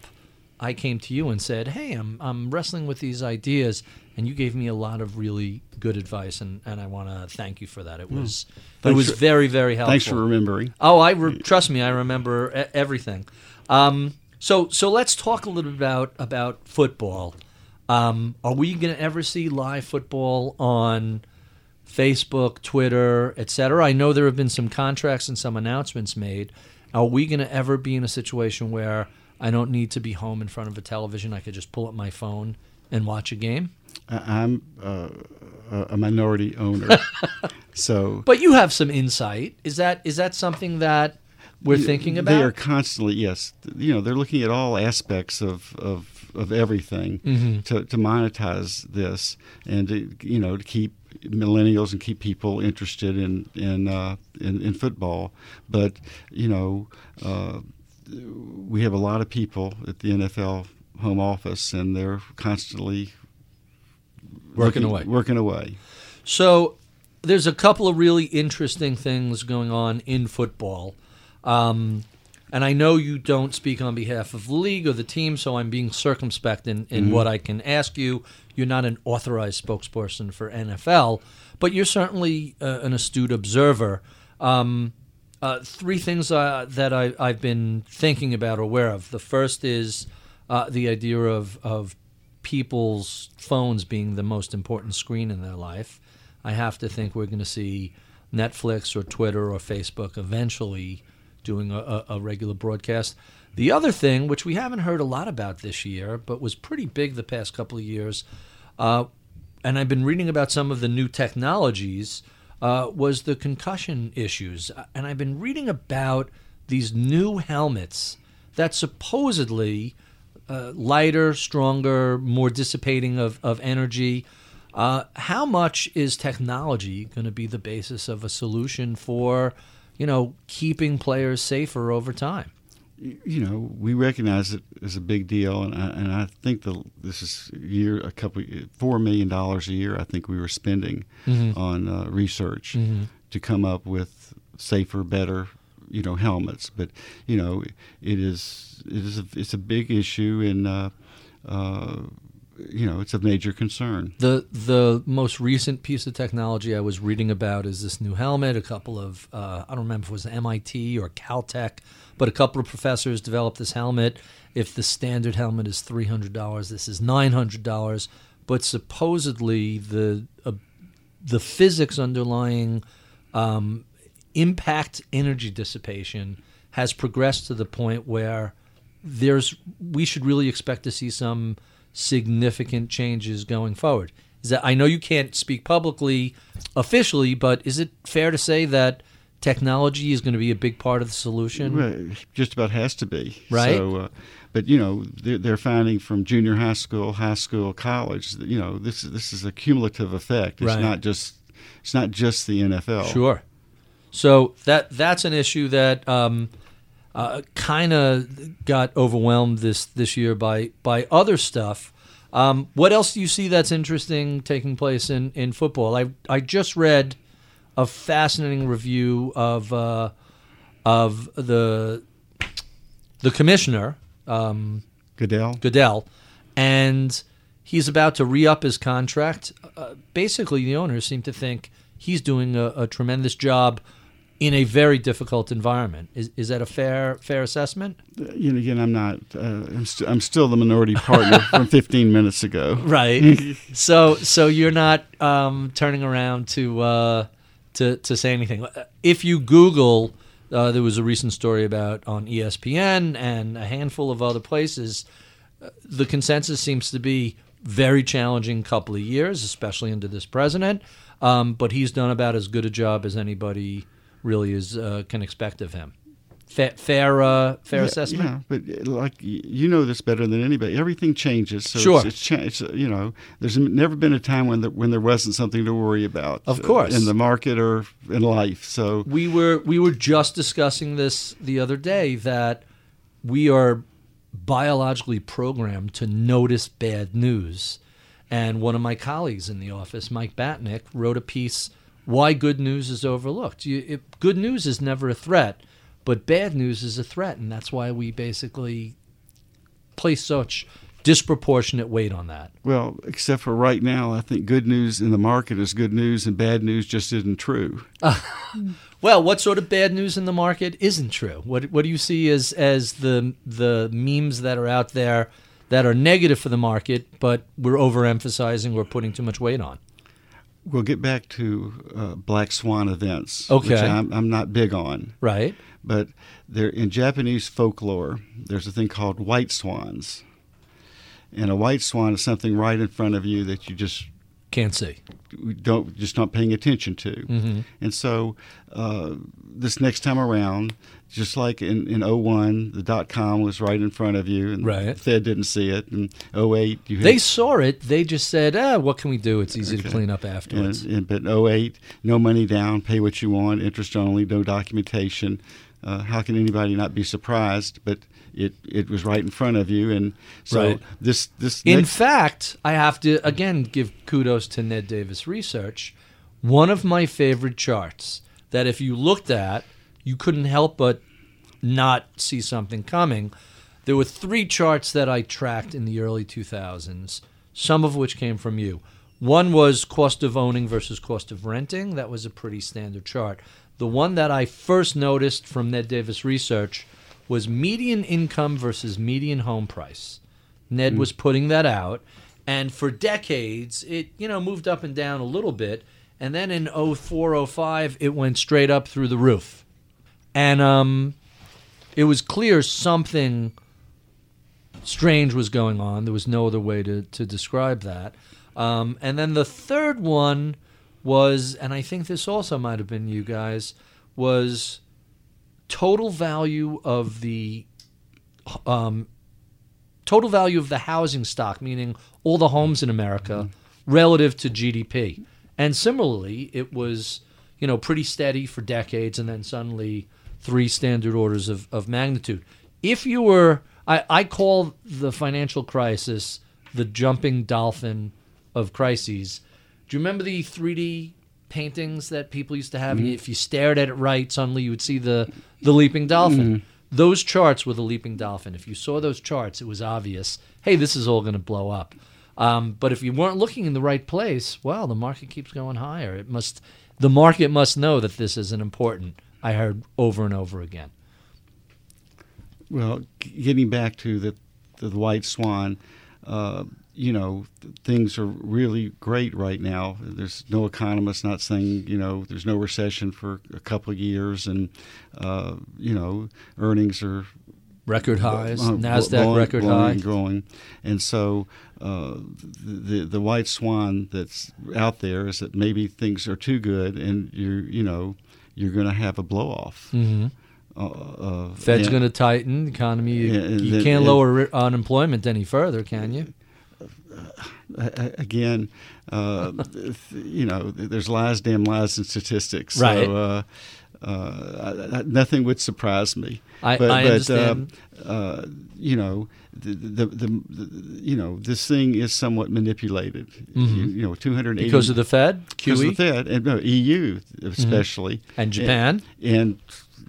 I came to you and said, "Hey, I'm I'm wrestling with these ideas," and you gave me a lot of really good advice, and, and I want to thank you for that. It was it Hmm. Was for- very very helpful. Thanks for remembering. Oh, I re- trust me. I remember everything. Um, so so let's talk a little bit about about football. Um, are we going to ever see live football on Facebook, Twitter, etc.? I know there have been some contracts and some announcements made. Are we going to ever be in a situation where I don't need to be home in front of a television? I could just pull up my phone and watch a game. I'm uh, a a minority owner, so But you have some insight. Is that is that something that we're thinking about? They are constantly yes. You know, they're looking at all aspects of of, of everything Mm-hmm. to, to monetize this and to you know to keep millennials and keep people interested in in uh, in, in football. But you know, uh, we have a lot of people at the NFL home office, and they're constantly Working looking- away. Working away. So there's a couple of really interesting things going on in football. Um, and I know you don't speak on behalf of the league or the team, so I'm being circumspect in, in what I can ask you. You're not an authorized spokesperson for NFL, but you're certainly uh, an astute observer. Um, uh, three things uh, that I, I've been thinking about or aware of. The first is uh, the idea of, of people's phones being the most important screen in their life. I have to think we're going to see Netflix or Twitter or Facebook eventually doing a, a, regular broadcast. The other thing, which we haven't heard a lot about this year, but was pretty big the past couple of years, uh, and I've been reading about some of the new technologies, uh, was the concussion issues. And I've been reading about these new helmets that supposedly uh, lighter, stronger, more dissipating of, of energy. Uh, how much is technology going to be the basis of a solution for, you know, keeping players safer over time? you know, we recognize it as a big deal, and I, and I think the this is a year a couple four million dollars a year. I think we were spending on uh, research to come up with safer, better you know helmets. But you know it is it is a, it's a big issue and. Uh, uh, you know, it's a major concern. The the most recent piece of technology I was reading about is this new helmet. A couple of uh, I don't remember if it was MIT or Caltech, but a couple of professors developed this helmet. If the standard helmet is three hundred dollars, this is nine hundred dollars. But supposedly the uh, the physics underlying um, impact energy dissipation has progressed to the point where there's we should really expect to see some significant changes going forward. Is that I know you can't speak publicly officially, but is it fair to say that technology is going to be a big part of the solution? Well, just about has to be. Right. So, uh, but you know, they're, they're, finding from junior high school, high school, college. You know, this is this is a cumulative effect. It's right. not just it's not just the NFL. Sure. So that that's an issue that um, uh, kind of got overwhelmed this this year by by other stuff. Um, what else do you see that's interesting taking place in, in football? I I just read a fascinating review of uh, of the the commissioner um, Goodell Goodell, and he's about to re up his contract. Uh, basically, the owners seem to think he's doing a, a tremendous job in a very difficult environment. Is is that a fair fair assessment? Uh, you know, again, I'm not. Uh, I'm, st- I'm still the minority partner from 15 minutes ago. Right. so so you're not um, turning around to uh, to to say anything. If you Google, uh, there was a recent story about on ESPN and a handful of other places. Uh, the consensus seems to be very challenging couple of years, especially under this president. Um, but he's done about as good a job as anybody really is uh, can expect of him. Fair, fair, uh, fair yeah, assessment. Yeah, but like you know this better than anybody. Everything changes. So sure. It's, it's, it's, you know, there's never been a time when the, when there wasn't something to worry about. Of course, uh, in the market or in life. So we were we were just discussing this the other day that we are biologically programmed to notice bad news. And one of my colleagues in the office, Mike Batnick, wrote a piece why good news is overlooked. You, it, good news is never a threat, but bad news is a threat, and that's why we basically place such disproportionate weight on that. Well, except for right now, I think good news in the market is good news, and bad news just isn't true. Uh, well, what sort of bad news in the market isn't true? What What do you see as as the the memes that are out there that are negative for the market, but we're overemphasizing or putting too much weight on? We'll get back to uh, black swan events, okay. which I'm, I'm not big on. Right. But there, in Japanese folklore, there's a thing called white swans, and a white swan is something right in front of you that you just can't see, don't just not paying attention to. Mm-hmm. And so, uh, this next time around, just like in, in 01, the dot com was right in front of you, and right. the Fed didn't see it. And 08, you they saw it. They just said, "Ah, what can we do? It's easy okay. to clean up afterwards." And, and, but 08, no money down, pay what you want, interest only, no documentation. Uh, how can anybody not be surprised? But it it was right in front of you, and so right. this this. In fact, I have to again give kudos to Ned Davis Research. One of my favorite charts that if you looked at, you couldn't help but not see something coming. There were three charts that I tracked in the early 2000s, some of which came from you. One was cost of owning versus cost of renting. That was a pretty standard chart. The one that I first noticed from Ned Davis Research was median income versus median home price. Ned mm. was putting that out, and for decades it you know moved up and down a little bit, and then in 04 05 it went straight up through the roof. And um it was clear something strange was going on. There was no other way to, to describe that. Um, and then the third one was, and I think this also might have been you guys, was total value of the um, total value of the housing stock, meaning all the homes in America, mm-hmm. relative to GDP. And similarly, it was you know pretty steady for decades, and then suddenly three standard orders of, of magnitude. If you were, I, I call the financial crisis the jumping dolphin of crises. Do you remember the 3D paintings that people used to have. And if you stared at it right, suddenly you would see the the leaping dolphin. Those charts were the leaping dolphin. If you saw those charts, it was obvious. Hey, this is all going to blow up. Um, but if you weren't looking in the right place, well, the market keeps going higher. It must. The market must know that this is an important. I heard over and over again. Well, getting back to the the white swan, uh, you know, things are really great right now. There's no economist not saying you know there's no recession for a couple of years, and uh, you know earnings are Record highs, uh, Nasdaq blowing- record blowing high. and growing, and so uh, the the white swan that's out there is that maybe things are too good, and you're you know you're going to have a blow off. hmm Uh, uh, Fed's going to tighten the economy. You, you then- can't lower unemployment any further, can you? A- again, uh, you know, there's lies, damn lies, and statistics. Right. So, uh, uh, I, I, nothing would surprise me. I- but, I but, understand. Uh, uh, you know, the, the, the, the, you know, this thing is somewhat manipulated. You, you know, 280 Mm-hmm. Because of the Fed, because of the Fed and no, EU especially and Japan. and, and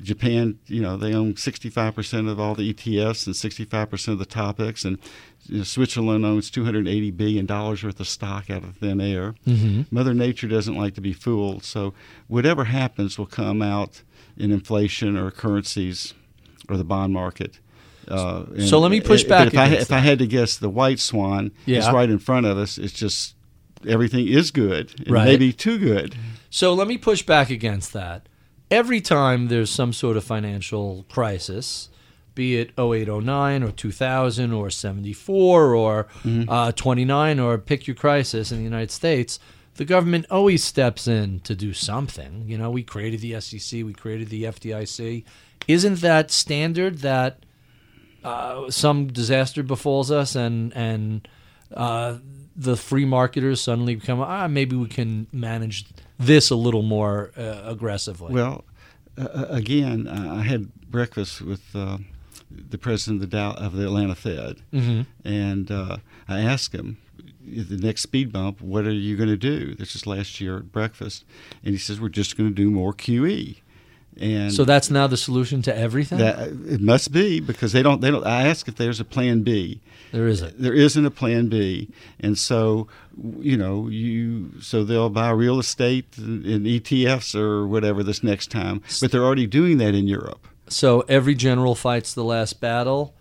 Japan, you know, they own 65% of all the ETFs and 65% of the TOPIX, and you know, Switzerland owns 280 billion dollars worth of stock out of thin air. Mm-hmm. Mother Nature doesn't like to be fooled, so whatever happens will come out in inflation or currencies or the bond market. Uh, So let me push back If I, if I had to guess, the white swan is right in front of us. It's just everything is good, and Right. maybe too good. So let me push back against that. Every time there's some sort of financial crisis, be it 0809 or 2000 or 74 or uh, 29 or pick your crisis in the United States, the government always steps in to do something. You know, we created the SEC, we created the FDIC. Isn't that standard that uh, some disaster befalls us and and uh, the free marketers suddenly become ah maybe we can manage this a little more uh, aggressively. Well, uh, again, I had breakfast with uh, the president of the, Dow- of the Atlanta Fed, Mhm. and uh, I asked him the next speed bump. What are you going to do? This is last year at breakfast, and he says we're just going to do more QE. And so that's now the solution to everything. that it must be because they don't. They don't. I asked if there's a plan B. there isn't. There isn't a plan B, and so you know you so they'll buy real estate in ETFs or whatever this next time. But they're already doing that in Europe. So every general fights the last battle.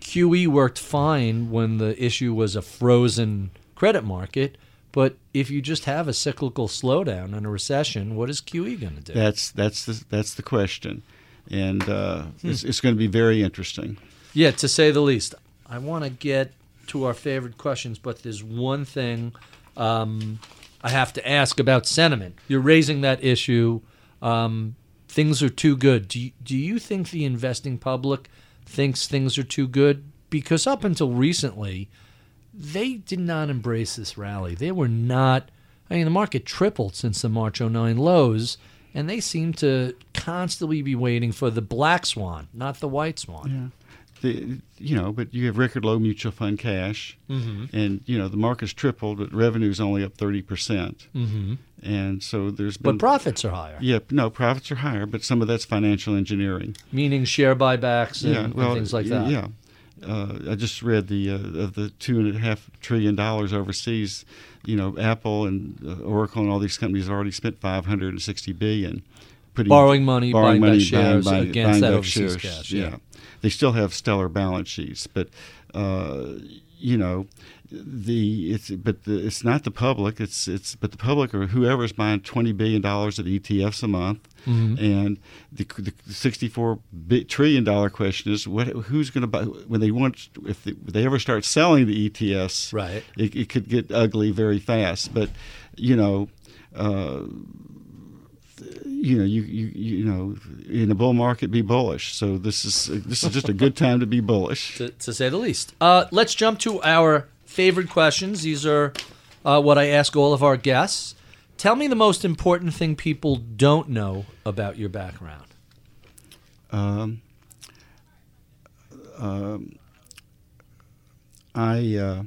QE worked fine when the issue was a frozen credit market, but if you just have a cyclical slowdown and a recession, what is QE going to do? That's that's the that's the question, and uh, Hmm. it's, it's going to be very interesting. Yeah, to say the least. I want to get to our favorite questions, but there's one thing um, I have to ask about sentiment. You're raising that issue. Um, things are too good. Do you, do you think the investing public thinks things are too good? Because up until recently, they did not embrace this rally. They were not. I mean, the market tripled since the March 09 lows, and they seem to constantly be waiting for the black swan, not the white swan. The, you know, but you have record low mutual fund cash, Mm-hmm. and you know the market's tripled, but revenue's only up thirty percent, Mm-hmm. and so there's been. But profits are higher, yeah, no, profits are higher, but some of that's financial engineering. meaning share buybacks and, yeah, and things like that. Yeah, uh, I just read the uh, of the two and a half trillion dollars overseas. You know, Apple and uh, Oracle and all these companies already spent five hundred and sixty billion. Putting, Borrowing money, borrowing buying money, back shares buying- against buying that overseas shares, cash. Yeah. they still have stellar balance sheets, but uh, you know, the it's but the, it's not the public. It's it's but the public or whoever's buying twenty billion dollars of ETFs a month, Mhm. and the, the sixty-four bi- trillion dollar question is what who's going to buy when they want if they, if they ever start selling the ETFs, Right. It, it could get ugly very fast, but you know. Uh, you know, you, you you know, in a bull market, be bullish. So this is this is just a good time to be bullish. To, to say the least. Uh, let's jump to our favorite questions. These are uh, what I ask all of our guests. Tell me the most important thing people don't know about your background. Um, um, I uh,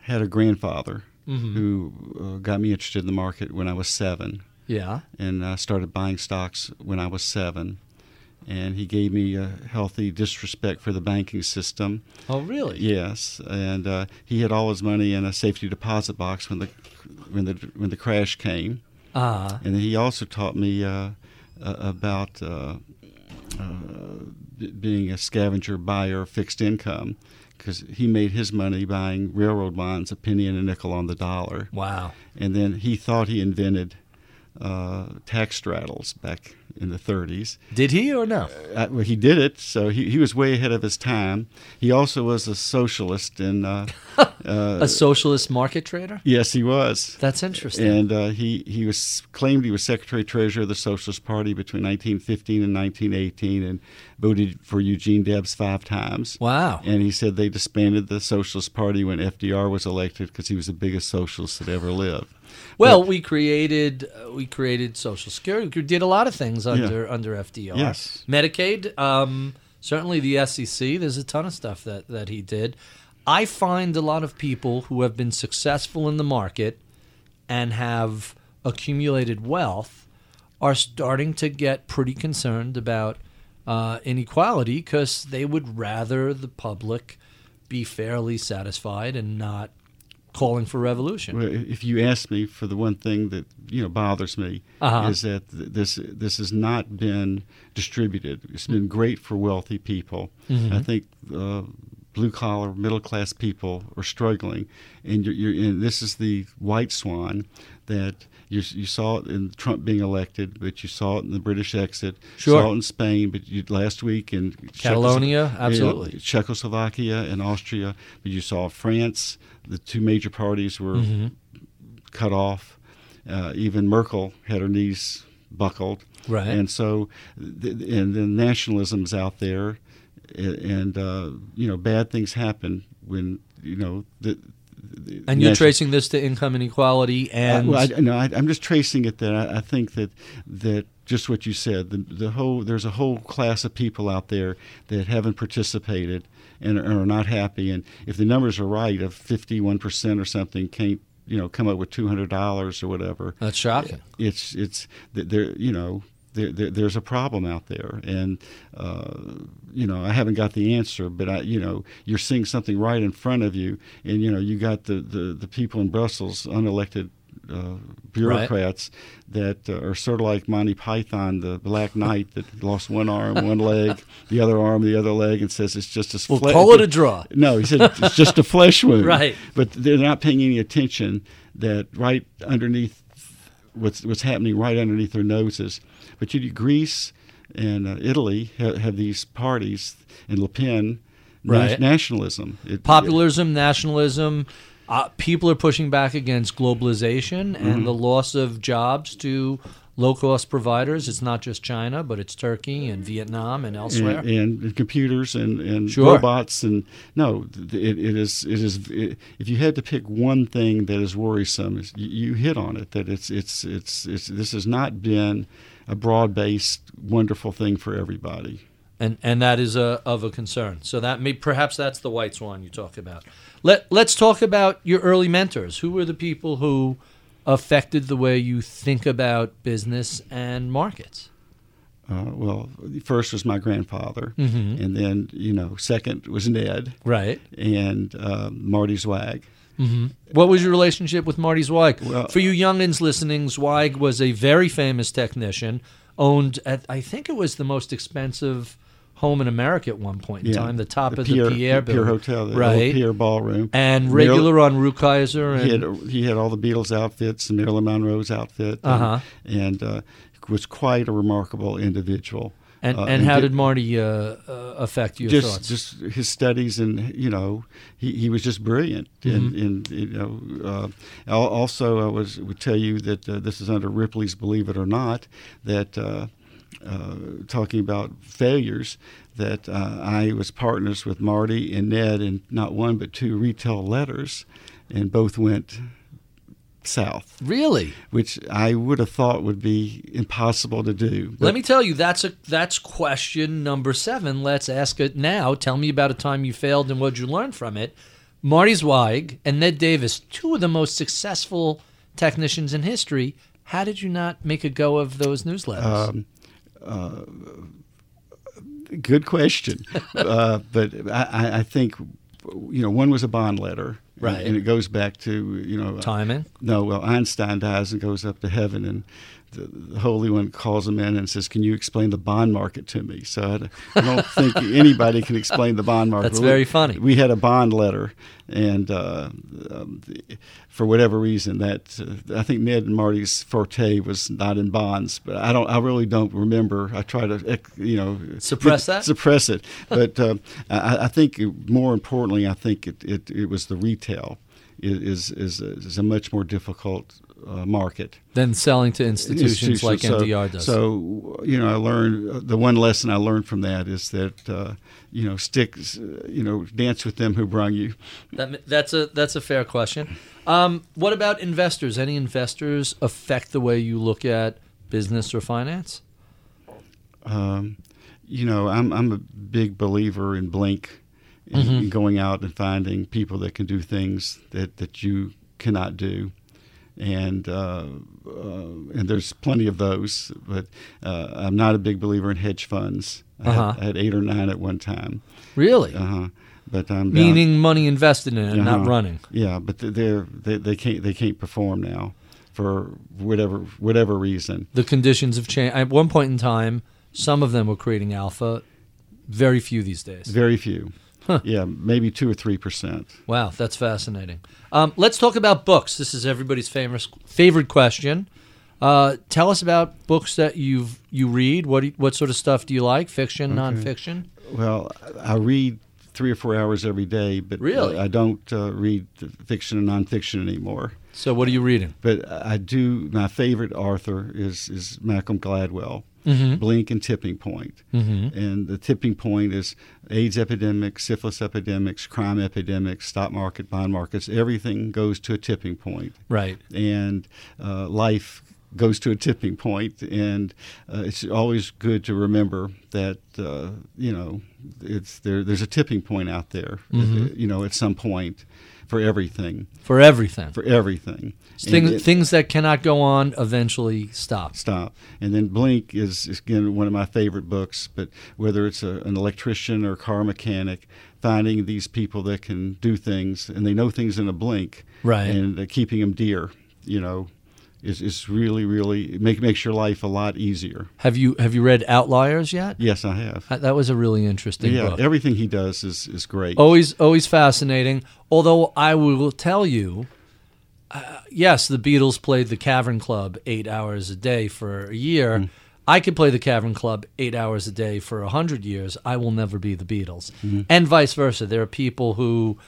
had a grandfather who uh, got me interested in the market when I was seven, Yeah. and I started buying stocks when I was seven. And he gave me a healthy disrespect for the banking system. Oh, really? Yes, and uh, he had all his money in a safety deposit box when the when the when the crash came. Uh, And he also taught me uh, uh, about uh, uh, b- being a scavenger buyer of fixed income because he made his money buying railroad bonds a penny and a nickel on the dollar. wow. And then he thought he invented uh, tax straddles back in the 30s. Did he or no? Uh, well, he did it, so he, he was way ahead of his time. He also was a socialist, and uh, uh, A socialist market trader? yes, he was. That's interesting. And uh, he he was claimed he was secretary treasurer of the Socialist Party between 1915 and 1918, and voted for Eugene Debs five times. wow. And he said they disbanded the Socialist Party when FDR was elected because he was the biggest socialist that ever lived. Well, we created uh, we created Social Security. We did a lot of things under under FDR. Yes. Medicaid. Um, certainly the SEC. There's a ton of stuff that that he did. I find a lot of people who have been successful in the market and have accumulated wealth are starting to get pretty concerned about uh, inequality because they would rather the public be fairly satisfied and not calling for revolution. Well, if you ask me for the one thing that you know bothers me Uh-huh. is that this this has not been distributed. It's been great for wealthy people. Mm-hmm. I think uh, blue collar, middle class people are struggling, and you're, you're and this is the white swan that. You, you saw it in Trump being elected, but you saw it in the British exit. Sure. Saw it in Spain, but you, last week in Catalonia, Czechoslo- absolutely. Czechoslovakia and Austria. But you saw France. The two major parties were Mm-hmm. cut off. Uh, even Merkel had her knees buckled. Right. And so, and the nationalism's out there, and uh, you know, bad things happen when you know the. the And you're nation- tracing this to income inequality and uh, well, I, no, I, I'm just tracing it. That I, I think that that just what you said. The, the whole there's a whole class of people out there that haven't participated and are, are not happy. And if the numbers are right, of 51 percent or something can't you know come up with 200 dollars or whatever. that's shocking. It's it's there you know. There, there, there's a problem out there, and uh, you know I haven't got the answer, but I, you know, you're seeing something right in front of you, and you know you got the, the, the people in Brussels, unelected uh, bureaucrats that uh, are sort of like Monty Python, the Black Knight that lost one arm, one leg, the other arm, the other leg, and says it's just a We'll fle- call it a draw. no, he said it's just a flesh wound. Right. But they're not paying any attention that right underneath what's what's happening right underneath their noses. But you Greece and uh, Italy have, have these parties, and Le Pen, na- Right. nationalism. It- Populism, nationalism. Uh, people are pushing back against globalization Mm-hmm. and the loss of jobs to low cost providers. It's not just China, but it's Turkey and Vietnam and elsewhere. and, and, computers and, and Sure. robots and no, it, it is it is it, if you had to pick one thing that is worrisome, is you, you hit on it that it's it's it's it's this has not been a broad based wonderful thing for everybody. and and that is a, of a concern. So that may perhaps that's the white swan you talk about. Let let's talk about your early mentors. Who were the people who affected the way you think about business and markets? Uh, well, first was my grandfather, Mm-hmm. and then you know second was Ned Right. and uh, Marty Zweig. What was your relationship with Marty Zweig? Well- For you youngins listening, Zweig was a very famous technician, owned at I think it was the most expensive home in America at one point in time, the top of Pierre, the Pierre Pierre Hotel, the right? Pierre Ballroom, and regular on Rukeyser and He had he had all the Beatles outfits and Marilyn Monroe's outfit, and, Uh-huh. and uh, was quite a remarkable individual. And, Uh, and how did- did Marty uh, uh, affect your just thoughts? just his studies and you know he, he was just brilliant and, Mm-hmm. and you know uh, also I was would tell you that uh, this is under Ripley's Believe It or Not that uh, talking about failures that uh, I was partners with Marty and Ned in not one but two retail letters and both went south really? which I would have thought would be impossible to do Let me tell you, that's a that's question number seven. Let's ask it now. Tell me about a time you failed and what you learned from it. Marty Zweig and Ned Davis, two of the most successful technicians in history. How did you not make a go of those newsletters? Um, Good question, uh, but I, I think you know one was a bond letter, and- Right. And it goes back to you know Timing. No, well, Einstein dies and goes up to heaven, and the, the Holy One calls him in and says, "Can you explain the bond market to me?" So I don't think anybody can explain the bond market. That's we- very funny. We had a bond letter, and uh, um, the, for whatever reason, that uh, I think Ned and Marty's forte was not in bonds, but I don't. I really don't remember. I try to, you know, Suppress that? suppress it. But uh, I, I think more importantly, I think it, it, it was the retail is is is a, is a much more difficult uh, market. than selling to institutions like so, NDR does. So you know, I learned the one lesson I learned from that is that uh, you know stick, you know, dance with them who brung you. That, that's a that's a fair question. Um, what about investors? Any investors affect the way you look at business or finance? Um, you know, I'm I'm a big believer in Blink, and Mm-hmm. going out and finding people that can do things that that you cannot do. And uh, uh, and there's plenty of those, but uh, I'm not a big believer in hedge funds. I, Uh-huh. had, I had eight or nine at one time. Really? Uh-huh. But I'm down- Meaning money invested in it, not Uh-huh. running. Yeah, but they're they, they can't they can't perform now for whatever whatever reason. The conditions have changed. At one point in time, some of them were creating alpha. Very few these days. Very few. Yeah, maybe two or three percent. Wow, that's fascinating. Um, let's talk about books. This is everybody's famous favorite question. Uh, tell us about books that you've you read. What do what sort of stuff do you like? Fiction, nonfiction? Well, I read three or four hours every day, but Really? I don't uh, read fiction and nonfiction anymore. So, what are you reading? But I do. My favorite author is is Malcolm Gladwell. Mm-hmm. Blink and Tipping Point. And the tipping point is AIDS epidemics, syphilis epidemics, crime epidemics, stock market, bond markets. Everything goes to a tipping point. Right. and uh, life goes to a tipping point, and uh, it's always good to remember that uh, you know it's there. There's a tipping point out there, Mm-hmm. you know, at some point for everything, For everything. for everything. Things it- things that cannot go on eventually stop. stop. And then Blink is, is again one of my favorite books. But whether it's a, an electrician or car mechanic, finding these people that can do things and they know things in a blink, Right. And uh, keeping them dear, you know, is, is really really make makes your life a lot easier. Have you have you read Outliers yet? Yes, I have. That was a really interesting yeah, book. everything he does is is great. always always fascinating. Although I will tell you, uh, yes, the Beatles played the Cavern Club eight hours a day for a year. I could play the Cavern Club eight hours a day for a hundred years. I will never be the Beatles, and vice versa. There are people who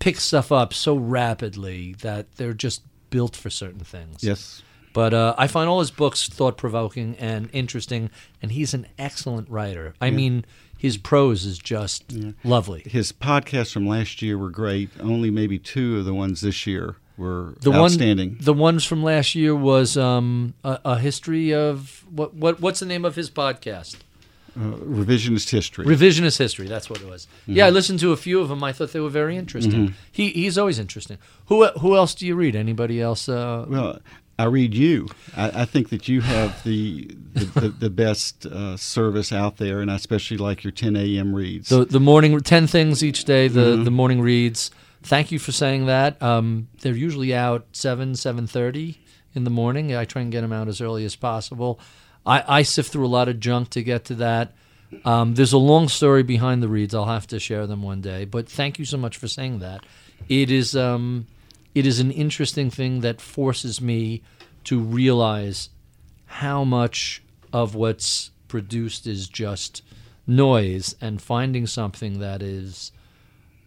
pick stuff up so rapidly that they're just built for certain things. Yes. But uh, I find all his books thought provoking and interesting, and he's an excellent writer. I mean, his prose is just lovely. His podcasts from last year were great. Only maybe two of the ones this year were The outstanding. one, the ones from last year was um, a, a history of what, what? What's the name of his podcast? Uh, revisionist history. Revisionist history. That's what it was. Mm-hmm. Yeah, I listened to a few of them. I thought they were very interesting. He he's always interesting. Who who else do you read? Anybody else? Uh, Well, I read you. I, I think that you have the the, the, the best uh, service out there, and I especially like your 10 a.m. reads. the the morning ten things each day. The Mm-hmm. the morning reads. Thank you for saying that. Um, they're usually out seven seven thirty in the morning. I try and get them out as early as possible. I, I sift through a lot of junk to get to that. Um, there's a long story behind the reads. I'll have to share them one day. But thank you so much for saying that. It is um, it is an interesting thing that forces me to realize how much of what's produced is just noise and finding something that is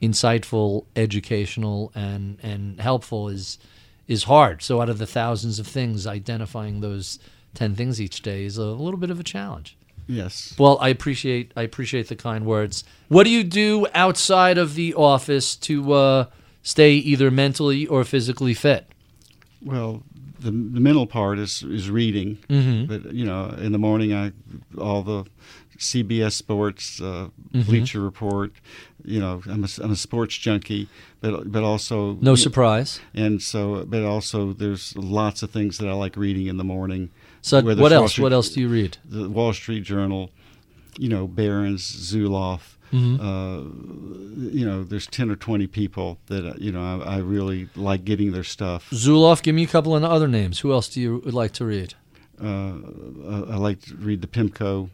insightful, educational, and and helpful is is hard. So out of the thousands of things, identifying those ten things each day is a little bit of a challenge. yes. Well, I appreciate I appreciate the kind words. What do you do outside of the office to uh, stay either mentally or physically fit? Well, the, the mental part is is reading. Mm-hmm. But you know, in the morning, I all the CBS Sports, uh, Mm-hmm. Bleacher Report. You know, I'm a, I'm a sports junkie, but but also No surprise. And so, but also, there's lots of things that I like reading in the morning. So what Wall else? Street- What else do you read? The Wall Street Journal, you know, Barron's, Zulauf. Mm-hmm. Uh, you know, there's ten or twenty people that uh, you know I, I really like getting their stuff. Zulauf. Give me a couple of other names. Who else do you would like to read? Uh, I like to read the PIMCO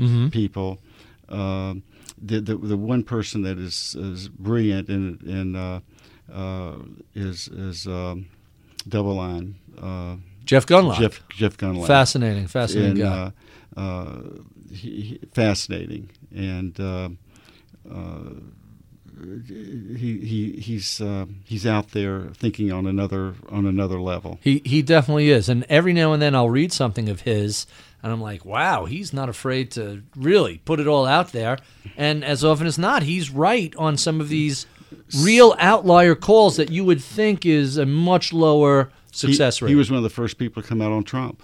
Mm-hmm. people. Um the, the the one person that is is brilliant and and uh, uh, is is um, DoubleLine. Jeff Gundlach. Jeff Jeff Gundlach. Fascinating, fascinating and, guy. uh, uh, he, he, fascinating, and uh, uh, he, he he's uh, he's out there thinking on another on another level. He he definitely is. And every now and then I'll read something of his and I'm like, wow, he's not afraid to really put it all out there. And as often as not, he's right on some of these real outlier calls that you would think is a much lower success he, rate. He was one of the first people to come out on Trump.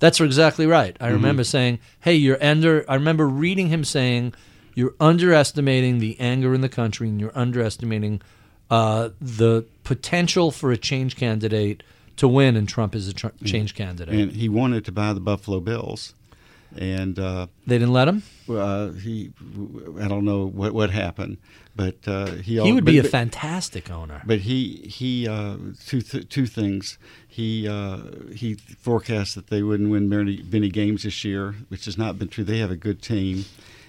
That's exactly right. I Mm-hmm. remember saying, "Hey, you're under." I remember reading him saying, "You're underestimating the anger in the country, and you're underestimating uh, the potential for a change candidate to win." And Trump is a tr- change candidate. and he wanted to buy the Buffalo Bills, and uh, they didn't let him. uh, he I don't know what what happened, but uh, he He would be a but, fantastic owner. But he he uh, two th- two things. He uh, he forecast that they wouldn't win many, many games this year, which has not been true. They have a good team.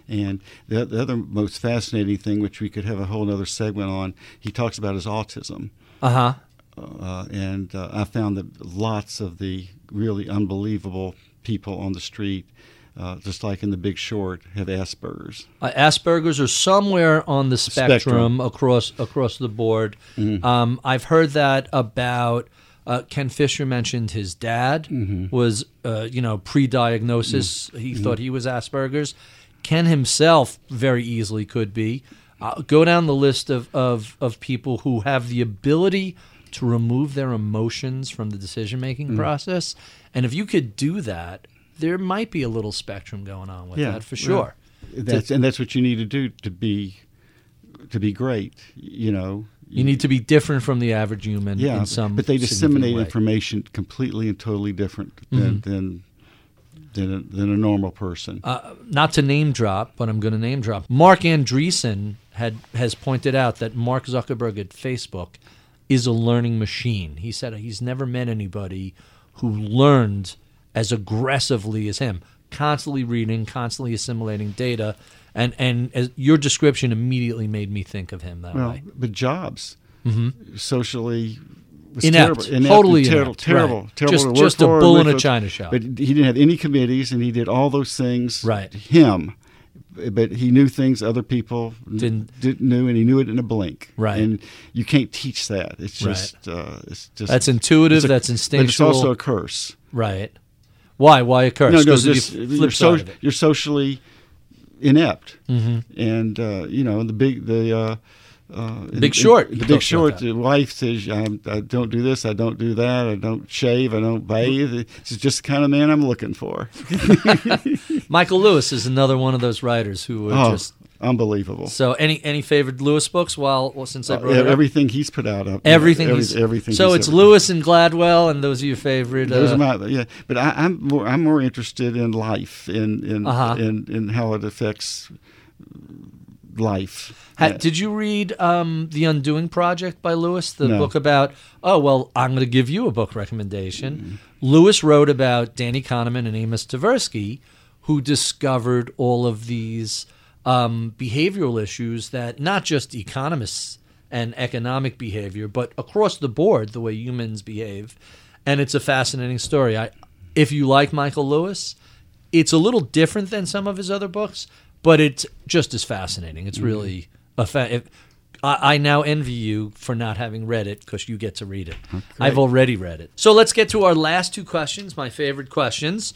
And the, the other most fascinating thing, which we could have a whole other segment on, he talks about his autism. Uh huh. Uh, and uh, I found that lots of the really unbelievable people on the street, uh, just like in The Big Short, have Asperger's. Uh, Asperger's are somewhere on the spectrum, Spectrum. across across the board. Um, I've heard that about. Uh, Ken Fisher mentioned his dad was, uh, you know, pre-diagnosis. He thought he was Asperger's. Ken himself very easily could be. Uh, go down the list of, of, of people who have the ability to remove their emotions from the decision making process. And if you could do that, there might be a little spectrum going on with that for sure. That's and that's what you need to do to be to be great. You know. You need to be different from the average human yeah, in some but they disseminate information completely and totally different than Mm-hmm. than, than, a, than a normal person. Uh, not to name drop, but I'm going to name drop. Marc Andreessen had has pointed out that Mark Zuckerberg at Facebook is a learning machine. He said he's never met anybody who learned as aggressively as him, constantly reading, constantly assimilating data, and and as your description immediately made me think of him that well, way. but Jobs, mm-hmm. socially. Was Inept. terrible, Totally terrible, inept, terrible, right. terrible Just- just a bull in a china shop. But he didn't have any committees, and he did all those things. Right. Him, but he knew things other people Didn't- didn't knew, and he knew it in a blink. Right. And you can't teach that. It's Right. just. Uh, it's just. That's intuitive, a- that's instinctual. But it's also a curse. Right. Why? Why a curse? No, no, 'Cause of the just, you're, so, you're socially inept, Mm-hmm. and uh, you know the big the. Uh, uh, Big Short, he The talks Big Short. The wife says, I, "I don't do this. I don't do that. I don't shave. I don't bathe." It's just the kind of man I'm looking for. Michael Lewis is another one of those writers who are Oh, just unbelievable! so. Any any favorite Lewis books? While well, since I Uh, brought up? everything he's put out. Up, everything, every- he's, everything. So it's Lewis and Gladwell, and those are your favorite. Those uh, are my yeah, but I, I'm more I'm more interested in life in in Uh-huh. in, in how it affects life. Ha-. Did you read um, The Undoing Project by Lewis? The No. book about, oh, well, I'm going to give you a book recommendation. Mm-hmm. Lewis wrote about Danny Kahneman and Amos Tversky, who discovered all of these um, behavioral issues that not just economists and economic behavior, but across the board, the way humans behave. And it's a fascinating story. I, if you like Michael Lewis, it's a little different than some of his other books, but it's just as fascinating. It's really a fa- if, I, I now envy you for not having read it because you get to read it. I've already read it. So let's get to our last two questions, my favorite questions.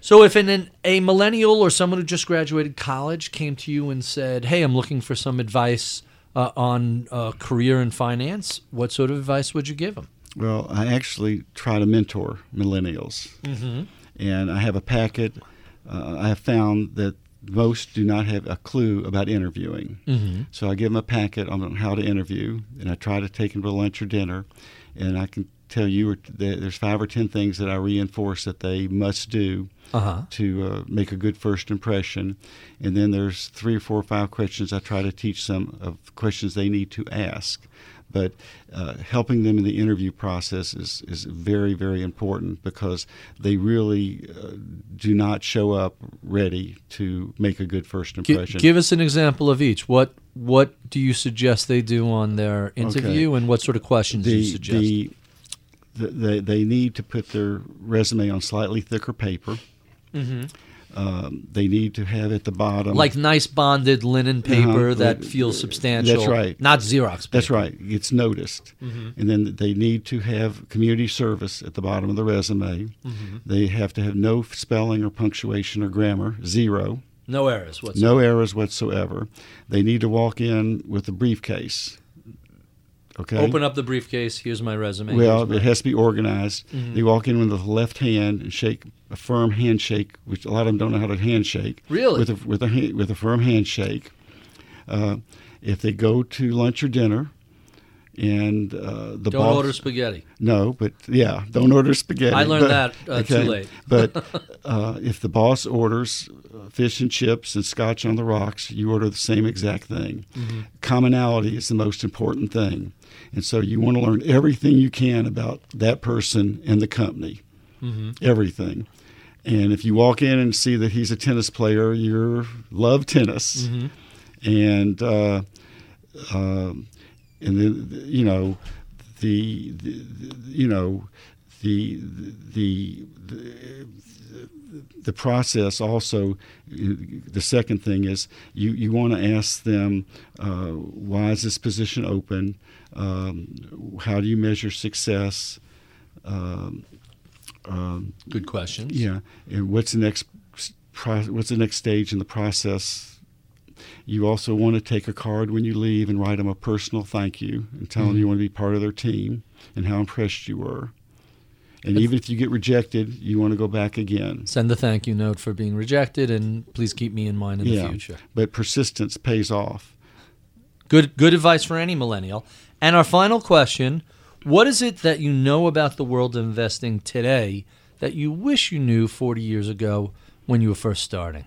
So if an, an, a millennial or someone who just graduated college came to you and said, "Hey, I'm looking for some advice uh, on uh, career and finance," what sort of advice would you give them? Well, I actually try to mentor millennials, Mm-hmm. and I have a packet. Uh, I have found that most do not have a clue about interviewing. Mm-hmm. So I give them a packet on how to interview, and I try to take them to lunch or dinner, and I can tell you there's five or ten things that I reinforce that they must do Uh huh. to uh, make a good first impression, and then there's three or four or five questions I try to teach them of questions they need to ask. But uh, helping them in the interview process is, is very, very important because they really uh, do not show up ready to make a good first impression. give us an example of each. What What do you suggest they do on their interview, and what sort of questions do you suggest? the, the, they, they need to put their resume on slightly thicker paper. Mhm. Um, they need to have at the bottom like nice bonded linen paper Uh-huh. that Uh, feels substantial. that's right. Not Xerox. Paper. That's right. It's noticed. Mhm. And then they need to have community service at the bottom of the resume. Mm-hmm. They have to have no spelling or punctuation or grammar, zero. No errors whatsoever. No errors whatsoever. They need to walk in with a briefcase. Okay? Open up the briefcase. Here's my resume. Well, my- it has to be organized. Mhm. They walk in with the left hand and shake a firm handshake, which a lot of them don't know how to handshake. Really? With a with a with a firm handshake. Uh, if they go to lunch or dinner, and uh, the Don't boss order spaghetti. no, but yeah, don't order spaghetti. I learned But- that, uh, too late. but uh, if the boss orders uh, fish and chips and scotch on the rocks, you order the same exact thing. Mm-hmm. Commonality is the most important thing, and so you want to learn everything you can about that person and the company, Mm-hmm. everything. And if you walk in and see that he's a tennis player, you love tennis, Mm-hmm. and uh, um, and then you know the, the, the you know the the the, the process also the second thing is you, you want to ask them uh, why is this position open um, how do you measure success um, um, Good questions. yeah, and what's the next pro- what's the next stage in the process? You also want to take a card when you leave and write them a personal thank you and tell them you want to be part of their team and how impressed you were. And even if you get rejected, you want to go back again. Send the thank you note for being rejected, and please keep me in mind in Yeah. the future. But persistence pays off. Good, good advice for any millennial. And our final question: What is it that you know about the world of investing today that you wish you knew 40 years ago when you were first starting?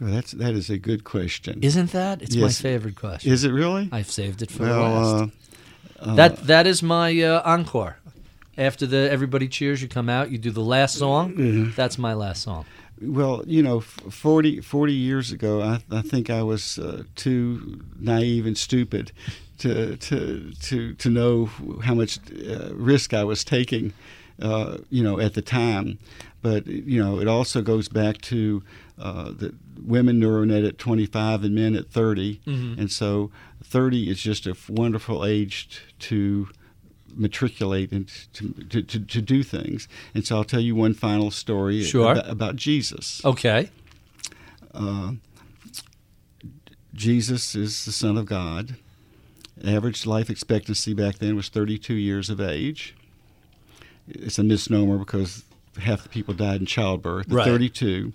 That's that is a good question. Isn't that? It's my favorite question. Is it really? I've saved it for well, last. uh, uh, that that is my uh, encore. After the everybody cheers, you come out, you do the last song. Mhm. That's my last song. Well, you know, f- 40, 40 years ago, I, I think I was uh, too naive and stupid to to to to know how much uh, risk I was taking, uh, you know, at the time. But you know, it also goes back to uh, that women neuronet at 25 and men at 30, Mhm. and so 30 is just a wonderful age to matriculate and to, to, to, to do things. And so I'll tell you one final story Sure. about, about Jesus. Okay. Uh, Jesus is the Son of God. Average life expectancy back then was 32 years of age. It's a misnomer because half the people died in childbirth. Right. 32.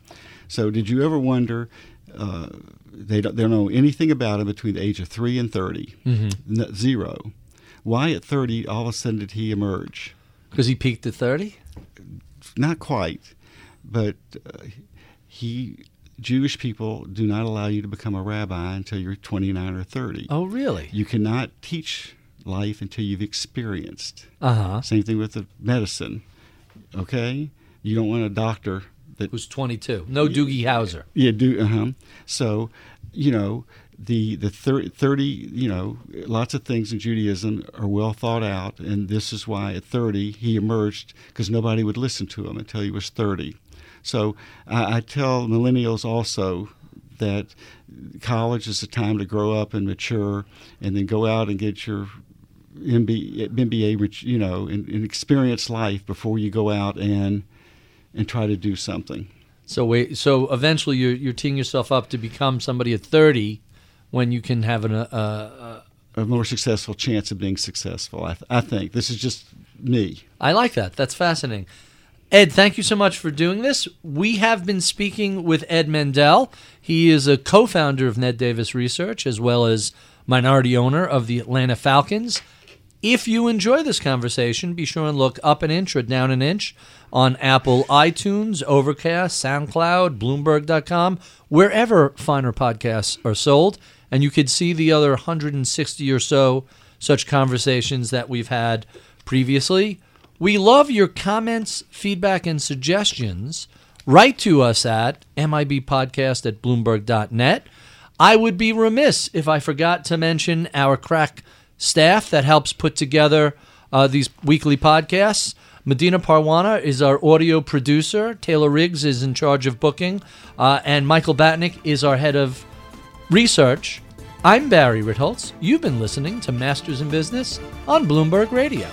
So, did you ever wonder? Uh, they don't, they don't know anything about him between the age of three and 30. Mm-hmm. N- zero. Why at 30 all of a sudden did he emerge? Because he peaked at 30. Not quite, but uh, he Jewish people do not allow you to become a rabbi until you're 29 or 30. Oh, really? You cannot teach life until you've experienced. Uh huh. Same thing with the medicine. Okay, you don't want a doctor that Who's 22? No Doogie Howser. yeah do uh huh. So, you know the the thir- 30 you know lots of things in Judaism are well thought out, and this is why at 30 he emerged because nobody would listen to him until he was 30. So I, I tell millennials also that college is a time to grow up and mature, and then go out and get your MBA, MBA you know, and, and experience life before you go out and and try to do something. So wait. So eventually, you're you're teeing yourself up to become somebody at 30, when you can have an, uh, uh, a more successful chance of being successful. I, th- I think this is just me. I like that. That's fascinating. Ed, thank you so much for doing this. We have been speaking with Ed Mendel. He is a co founder of Ned Davis Research as well as minority owner of the Atlanta Falcons. If you enjoy this conversation, be sure and look up an inch or down an inch on Apple iTunes, Overcast, SoundCloud, Bloomberg.com, wherever finer podcasts are sold. And you could see the other 160 or so such conversations that we've had previously. We love your comments, feedback, and suggestions. Write to us at MIBpodcast at Bloomberg.net. I would be remiss if I forgot to mention our crack staff that helps put together uh, these weekly podcasts. Medina Parwana is our audio producer. Taylor Riggs is in charge of booking. Uh, and Michael Batnick is our head of research. I'm Barry Ritholtz. You've been listening to Masters in Business on Bloomberg Radio.